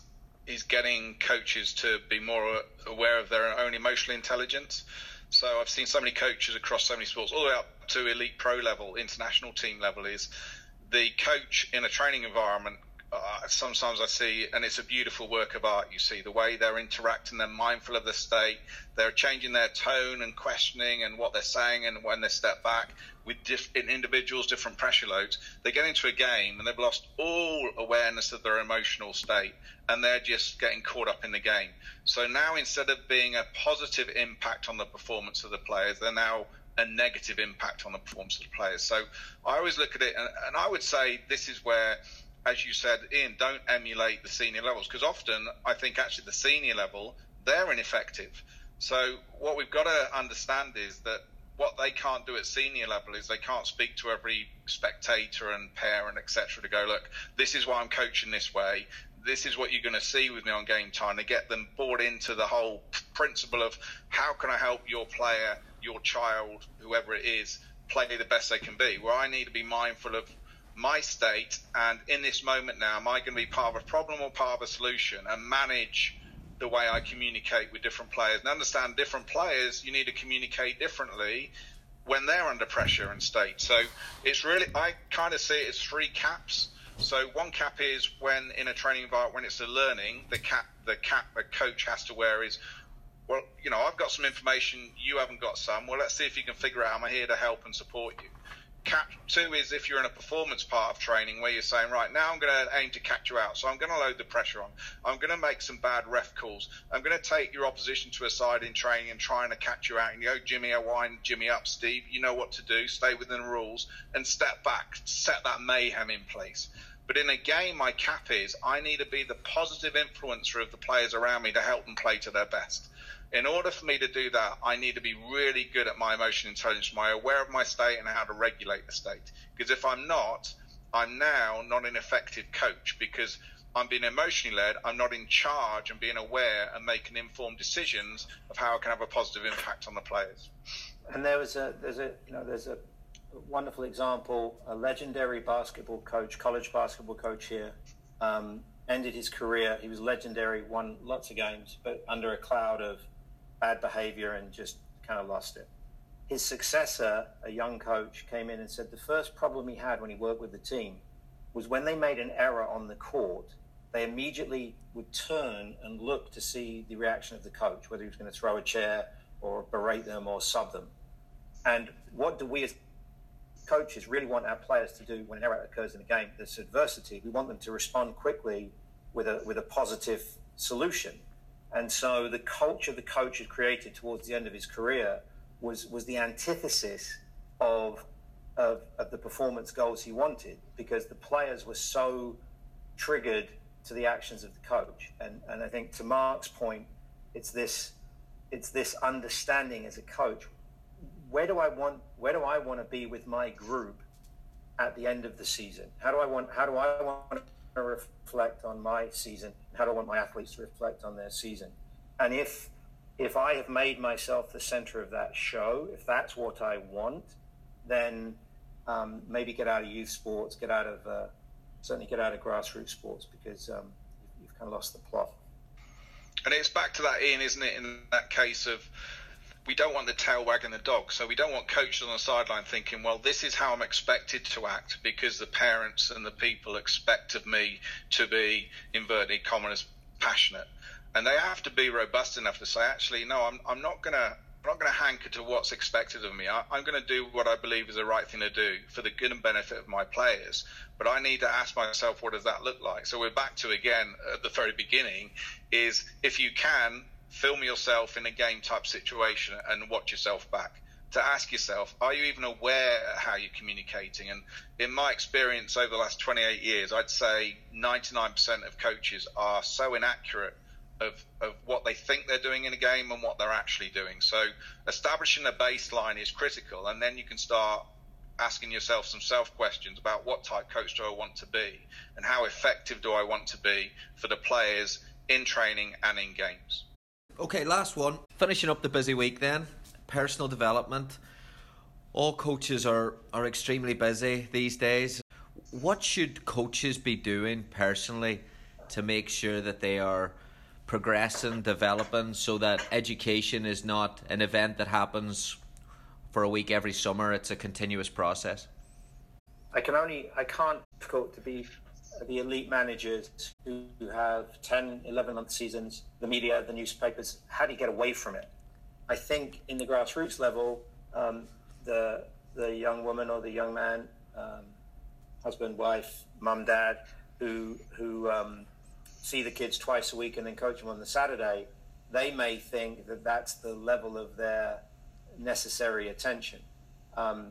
is getting coaches to be more aware of their own emotional intelligence. So I've seen so many coaches across so many sports, all the way up to elite pro level, international team level, is the coach in a training environment uh, sometimes I see, and it's a beautiful work of art. You see the way they're interacting, they're mindful of the state, they're changing their tone and questioning and what they're saying, and when they step back with diff- individuals, different pressure loads, they get into a game and they've lost all awareness of their emotional state, and they're just getting caught up in the game. So now, instead of being a positive impact on the performance of the players, they're now a negative impact on the performance of the players. So I always look at it, and, and I would say this is where as you said, Ian, don't emulate the senior levels because often I think actually the senior level they're ineffective. So what we've got to understand is that what they can't do at senior level is they can't speak to every spectator and parent, etc., to go, look, this is why I'm coaching this way. This is what you're going to see with me on game time to get them bought into the whole principle of how can I help your player, your child, whoever it is, play the best they can be. Where I need to be mindful of my state and in this moment now, am I going to be part of a problem or part of a solution and manage the way I communicate with different players and understand different players, you need to communicate differently when they're under pressure and state. So it's really, I kind of see it as three caps. So one cap is when in a training environment, when it's a learning, the cap, the cap a coach has to wear is, well, you know, I've got some information, you haven't got some. Well, let's see if you can figure out. I'm here to help and support you cap two is if you're in a performance part of training where you're saying, right now I'm going to aim to catch you out, so I'm going to load the pressure on. I'm going to make some bad ref calls. I'm going to take your opposition to a side in training and trying to catch you out. And you go, Jimmy, I wind Jimmy up, Steve. You know what to do. Stay within the rules and step back. Set that mayhem in place. But in a game, my cap is I need to be the positive influencer of the players around me to help them play to their best in order for me to do that, I need to be really good at my emotional intelligence, my aware of my state and how to regulate the state. Because if I'm not, I'm now not an effective coach because I'm being emotionally led. I'm not in charge and being aware and making informed decisions of how I can have a positive impact on the players. And there was a there's a you know there's a wonderful example. A legendary basketball coach, college basketball coach here, um, ended his career. He was legendary, won lots of games, but under a cloud of bad behavior and just kind of lost it. His successor, a young coach, came in and said the first problem he had when he worked with the team was when they made an error on the court, they immediately would turn and look to see the reaction of the coach, whether he was going to throw a chair or berate them or sub them. And what do we as coaches really want our players to do when an error occurs in a game? This adversity, we want them to respond quickly with a with a positive solution. And so the culture the coach had created towards the end of his career was was the antithesis of, of, of the performance goals he wanted because the players were so triggered to the actions of the coach. And and I think to Mark's point, it's this it's this understanding as a coach. Where do I want where do I want to be with my group at the end of the season? How do I want how do I want to reflect on my season? How do I want my athletes to reflect on their season? And if if I have made myself the center of that show, if that's what I want, then um, maybe get out of youth sports, get out of uh, certainly get out of grassroots sports because um, you've kind of lost the plot. And it's back to that, Ian, isn't it? In that case of we don't want the tail wagging the dog. So we don't want coaches on the sideline thinking, well, this is how I'm expected to act because the parents and the people expect of me to be, inverted commas, passionate. And they have to be robust enough to say, actually, no, I'm, I'm not going to. I'm not going to hanker to what's expected of me. I, I'm going to do what I believe is the right thing to do for the good and benefit of my players. But I need to ask myself, what does that look like? So we're back to again at the very beginning: is if you can film yourself in a game type situation and watch yourself back to ask yourself, are you even aware how you're communicating? And in my experience over the last 28 years, I'd say 99% of coaches are so inaccurate of, of what they think they're doing in a game and what they're actually doing. So establishing a baseline is critical, and then you can start asking yourself some self questions about what type coach do I want to be and how effective do I want to be for the players in training and in games. Okay, last one. Finishing up the busy week then, personal development. All coaches are, are extremely busy these days. What should coaches be doing personally to make sure that they are progressing, developing, so that education is not an event that happens for a week every summer? It's a continuous process. I can only, I can't difficult to be the elite managers who have 10, 11 month seasons, the media, the newspapers. How do you get away from it? I think in the grassroots level, um, the the young woman or the young man, um, husband, wife, mum, dad, who who um, see the kids twice a week and then coach them on the Saturday, they may think that that's the level of their necessary attention. Um,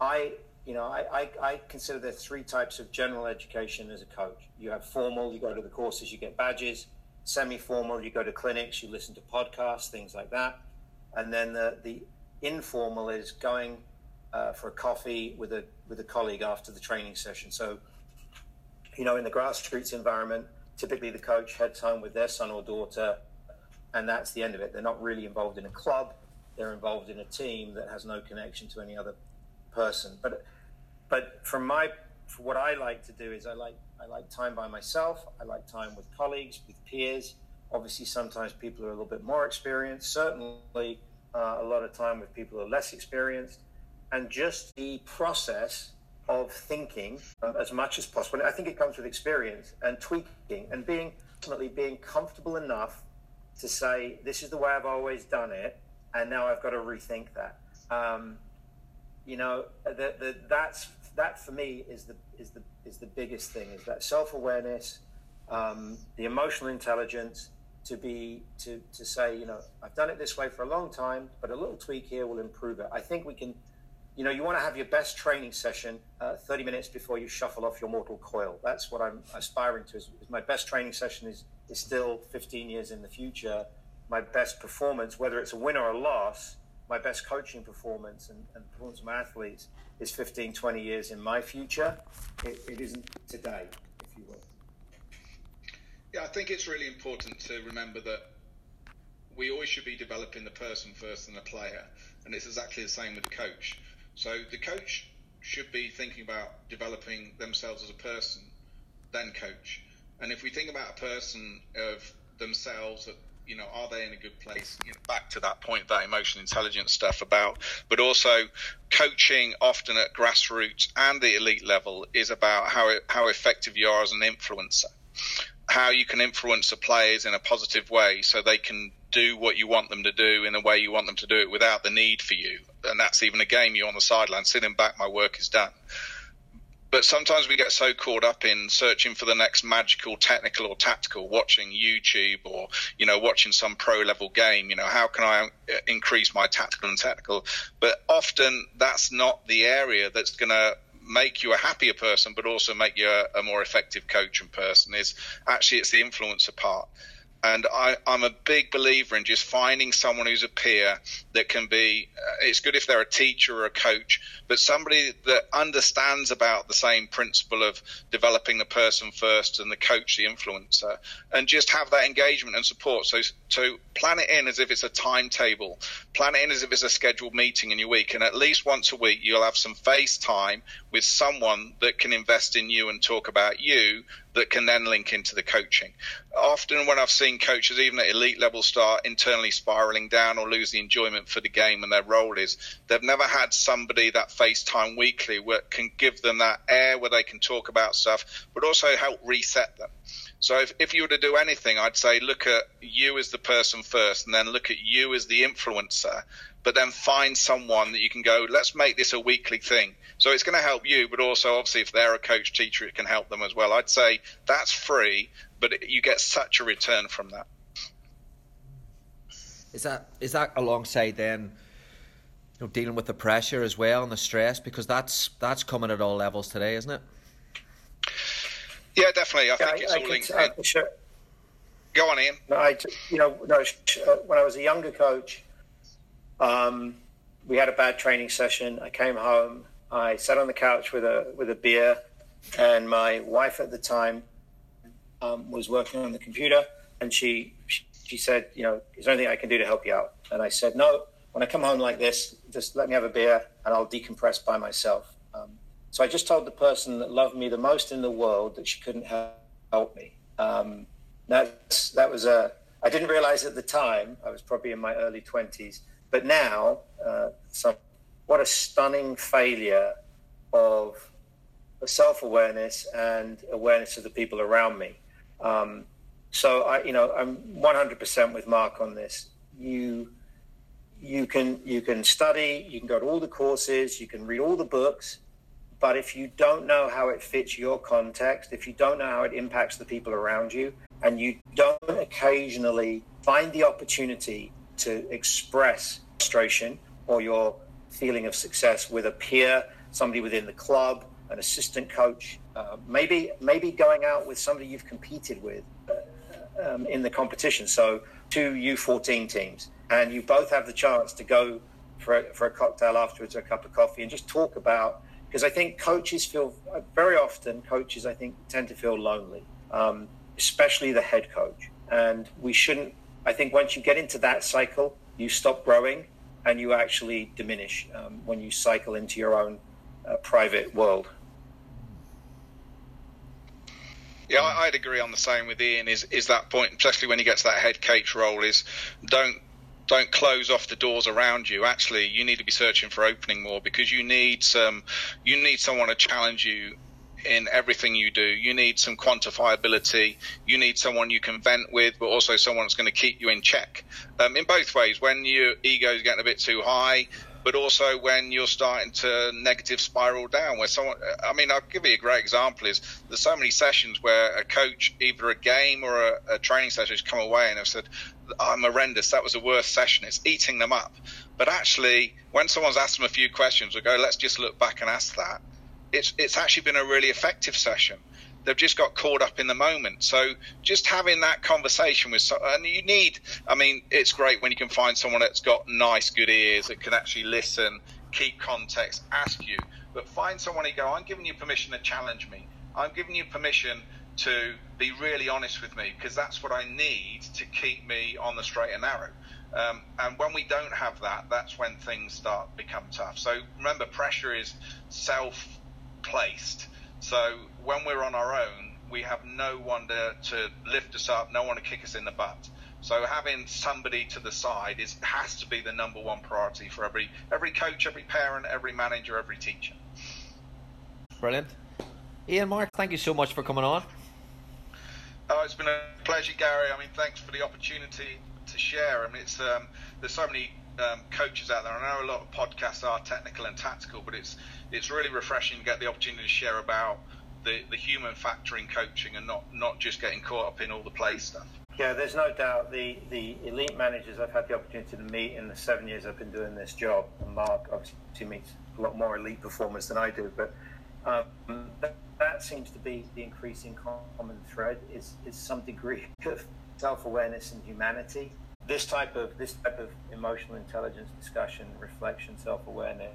I, you know, I, I, I consider there three types of general education as a coach. You have formal, you go to the courses, you get badges. Semi-formal, you go to clinics, you listen to podcasts, things like that. And then the, the informal is going uh, for a coffee with a with a colleague after the training session. So, you know, in the grassroots environment, typically the coach heads home with their son or daughter, and that's the end of it. They're not really involved in a club; they're involved in a team that has no connection to any other person. But, but from my, what I like to do is I like I like time by myself. I like time with colleagues, with peers. Obviously, sometimes people are a little bit more experienced. Certainly, uh, a lot of time with people who are less experienced, and just the process of thinking um, as much as possible. And I think it comes with experience and tweaking and being ultimately being comfortable enough to say, "This is the way I've always done it," and now I've got to rethink that. Um, you know, the, the, that's that for me is the is the is the biggest thing is that self awareness, um, the emotional intelligence to be to to say you know I've done it this way for a long time, but a little tweak here will improve it. I think we can. You know, you want to have your best training session uh, 30 minutes before you shuffle off your mortal coil. That's what I'm aspiring to. Is, is my best training session is is still 15 years in the future. My best performance, whether it's a win or a loss, my best coaching performance and, and performance of my athletes is 15, 20 years in my future. It, it isn't today, if you will. Yeah, I think it's really important to remember that we always should be developing the person first and the player, and it's exactly the same with the coach. So the coach should be thinking about developing themselves as a person, then coach. And if we think about a person of themselves, you know, are they in a good place? You know, back to that point, that emotional intelligence stuff about, but also coaching often at grassroots and the elite level is about how how effective you are as an influencer how you can influence the players in a positive way so they can do what you want them to do in the way you want them to do it without the need for you. And that's even a game You're on the sideline, sitting back, my work is done. But sometimes we get so caught up in searching for the next magical, technical, or tactical, watching YouTube or, you know, watching some pro level game. You know, how can I uh, increase my tactical and technical? But often that's not the area that's going to make you a happier person, but also make you a, a more effective coach and person. Is actually it's the influencer part. And I, am a big believer in just finding someone who's a peer that can be. Uh, it's good if they're a teacher or a coach, but somebody that understands about the same principle of developing the person first and the coach the influencer, and just have that engagement and support. So, to plan it in as if it's a timetable, plan it in as if it's a scheduled meeting in your week, and at least once a week you'll have some face time with someone that can invest in you and talk about you that can then link into the coaching. Often, when I've seen coaches, even at elite level, start internally spiraling down or lose the enjoyment for the game and their role is, they've never had somebody that FaceTime weekly where can give them that air where they can talk about stuff, but also help reset them. So if, if you were to do anything, I'd say look at you as the person first, and then look at you as the influencer, but then find someone that you can go, let's make this a weekly thing. So it's going to help you, but also obviously if they're a coach teacher, it can help them as well. I'd say that's free, but you get such a return from that. Is that is that alongside then? You know, dealing with the pressure as well and the stress because that's that's coming at all levels today, isn't it? Yeah, definitely. I Yeah, think it's I all linked. I in. could Go on, Ian. No, I, you know, no, uh, when I was a younger coach, um, we had a bad training session. I came home I sat on the couch with a with a beer, and my wife at the time um, was working on the computer, and she, she she said, you know, is there anything I can do to help you out? And I said, no. When I come home like this, just let me have a beer, and I'll decompress by myself. Um, so I just told the person that loved me the most in the world that she couldn't help me. Um, that's that was a. I didn't realize at the time. I was probably in my early twenties, but now, uh, some what a stunning failure of self awareness and awareness of the people around me. Um, so I, you know, I'm 100% with Mark on this. You, you can you can study, you can go to all the courses, you can read all the books, but if you don't know how it fits your context, if you don't know how it impacts the people around you, and you don't occasionally find the opportunity to express frustration or your feeling of success with a peer, somebody within the club, an assistant coach, uh, maybe maybe going out with somebody you've competed with uh, um, in the competition. So two U14 teams, and you both have the chance to go for a, for a cocktail afterwards, or a cup of coffee, and just talk about. Because I think coaches feel very often coaches I think tend to feel lonely, um, especially the head coach, and we shouldn't. I think once you get into that cycle, you stop growing and you actually diminish um, when you cycle into your own uh, private world. Yeah, I'd agree on the same with Ian. Is is that point, especially when he gets that head coach role, is don't don't close off the doors around you. Actually, you need to be searching for opening more because you need some you need someone to challenge you in everything you do. You need some quantifiability. You need someone you can vent with, but also someone that's going to keep you in check. Um, in both ways, when your ego is getting a bit too high, but also when you're starting to negative spiral down where someone i mean i'll give you a great example is there's so many sessions where a coach either a game or a, a training session has come away and have said i'm horrendous that was the worst session it's eating them up but actually when someone's asked them a few questions we go let's just look back and ask that it's it's actually been a really effective session they've just got caught up in the moment. So just having that conversation with, someone, and you need, I mean, it's great when you can find someone that's got nice, good ears that can actually listen, keep context, ask you, but find someone who go, I'm giving you permission to challenge me. I'm giving you permission to be really honest with me because that's what I need to keep me on the straight and narrow. Um, and when we don't have that, that's when things start become tough. So remember, pressure is self-placed. So when we're on our own, we have no one to, to lift us up, no one to kick us in the butt. So having somebody to the side is has to be the number one priority for every every coach, every parent, every manager, every teacher. Brilliant. Ian Mark, thank you so much for coming on. Oh, it's been a pleasure, Gary. I mean, thanks for the opportunity to share. I mean, it's um, there's so many um, coaches out there. I know a lot of podcasts are technical and tactical, but it's it's really refreshing to get the opportunity to share about the, the human factor in coaching and not, not just getting caught up in all the play stuff. Yeah, there's no doubt the, the elite managers I've had the opportunity to meet in the seven years I've been doing this job, and Mark obviously meets a lot more elite performers than I do, but um, that, that, seems to be the increasing common thread is, is some degree of self-awareness and humanity. This type of this type of emotional intelligence discussion, reflection, self-awareness,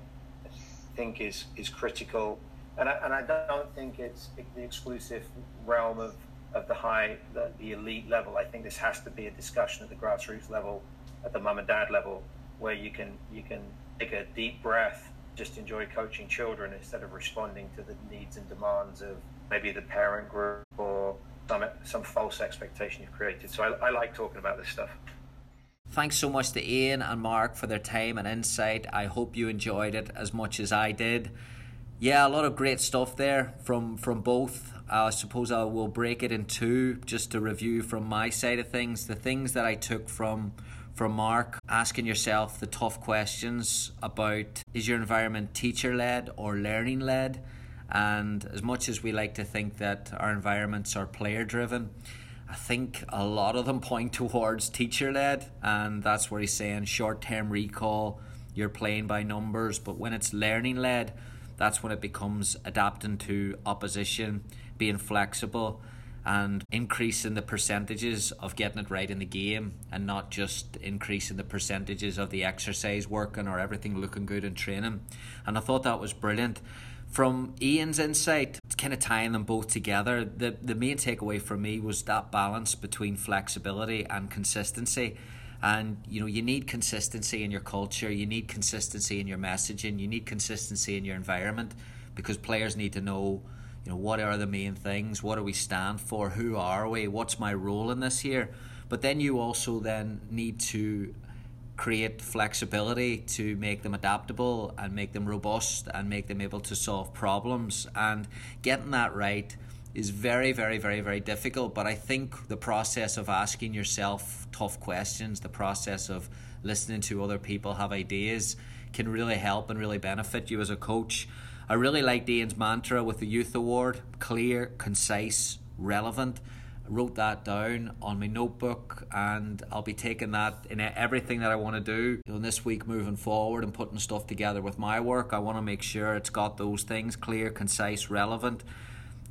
think is is critical and I, and I don't think it's the exclusive realm of, of the high, the, the elite level. I think this has to be a discussion at the grassroots level, at the mum and dad level, where you can you can take a deep breath, just enjoy coaching children instead of responding to the needs and demands of maybe the parent group or some some false expectation you've created. So I, I like talking about this stuff. Thanks so much to Ian and Mark for their time and insight. I hope you enjoyed it as much as I did. Yeah, a lot of great stuff there from from both. I suppose I will break it in two just to review from my side of things. The things that I took from from Mark, asking yourself the tough questions about is your environment teacher led or learning led? And as much as we like to think that our environments are player driven, I think a lot of them point towards teacher led, and that's where he's saying short term recall, you're playing by numbers, but when it's learning led, that's when it becomes adapting to opposition, being flexible, and increasing the percentages of getting it right in the game and not just increasing the percentages of the exercise working or everything looking good in training. And I thought that was brilliant. From Ian's insight, kind of tying them both together, the, the main takeaway for me was that balance between flexibility and consistency. And you know, you need consistency in your culture, you need consistency in your messaging, you need consistency in your environment because players need to know you know what are the main things what do we stand for who are we what's my role in this here but then you also then need to create flexibility to make them adaptable and make them robust and make them able to solve problems and getting that right is very very very very difficult but i think the process of asking yourself tough questions the process of listening to other people have ideas can really help and really benefit you as a coach I really liked Ian's mantra with the Youth Award clear, concise, relevant. Wrote that down on my notebook and I'll be taking that in everything that I want to do you know, this week moving forward and putting stuff together with my work. I want to make sure it's got those things clear, concise, relevant.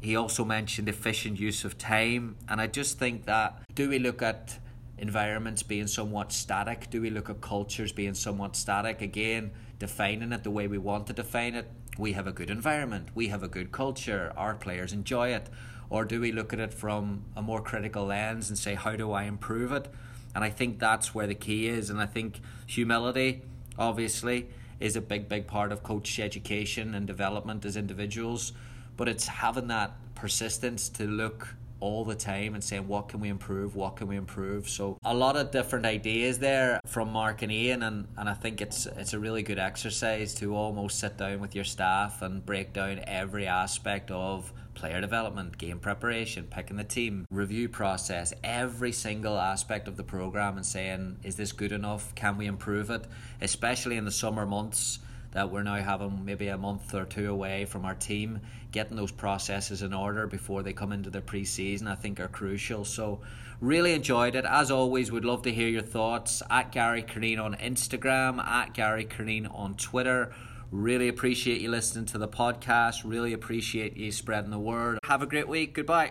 He also mentioned efficient use of time, and I just think that do we look at environments being somewhat static? Do we look at cultures being somewhat static? Again, defining it the way we want to define it we have a good environment, we have a good culture, our players enjoy it? Or do we look at it from a more critical lens and say, how do I improve it? And I think that's where the key is. And I think humility, obviously, is a big, big part of coach education and development as individuals. But it's having that persistence to look all the time and saying what can we improve what can we improve so a lot of different ideas there from mark and ian and, and i think it's it's a really good exercise to almost sit down with your staff and break down every aspect of player development, game preparation, picking the team, review process, every single aspect of the program and saying, is this good enough? Can we improve it? Especially in the summer months that we're now having maybe a month or two away from our team, getting those processes in order before they come into the pre-season, I think are crucial. So really enjoyed it. As always, would love to hear your thoughts at Gary Curneen on Instagram, at Gary Curneen on Twitter. Really appreciate you listening to the podcast. Really appreciate you spreading the word. Have a great week. Goodbye.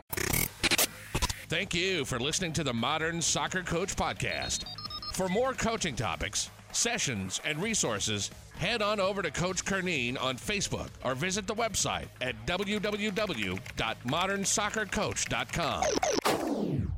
Thank you for listening to the Modern Soccer Coach Podcast. For more coaching topics, sessions, and resources, head on over to Coach Curneen on Facebook or visit the website at www.modernsoccercoach.com.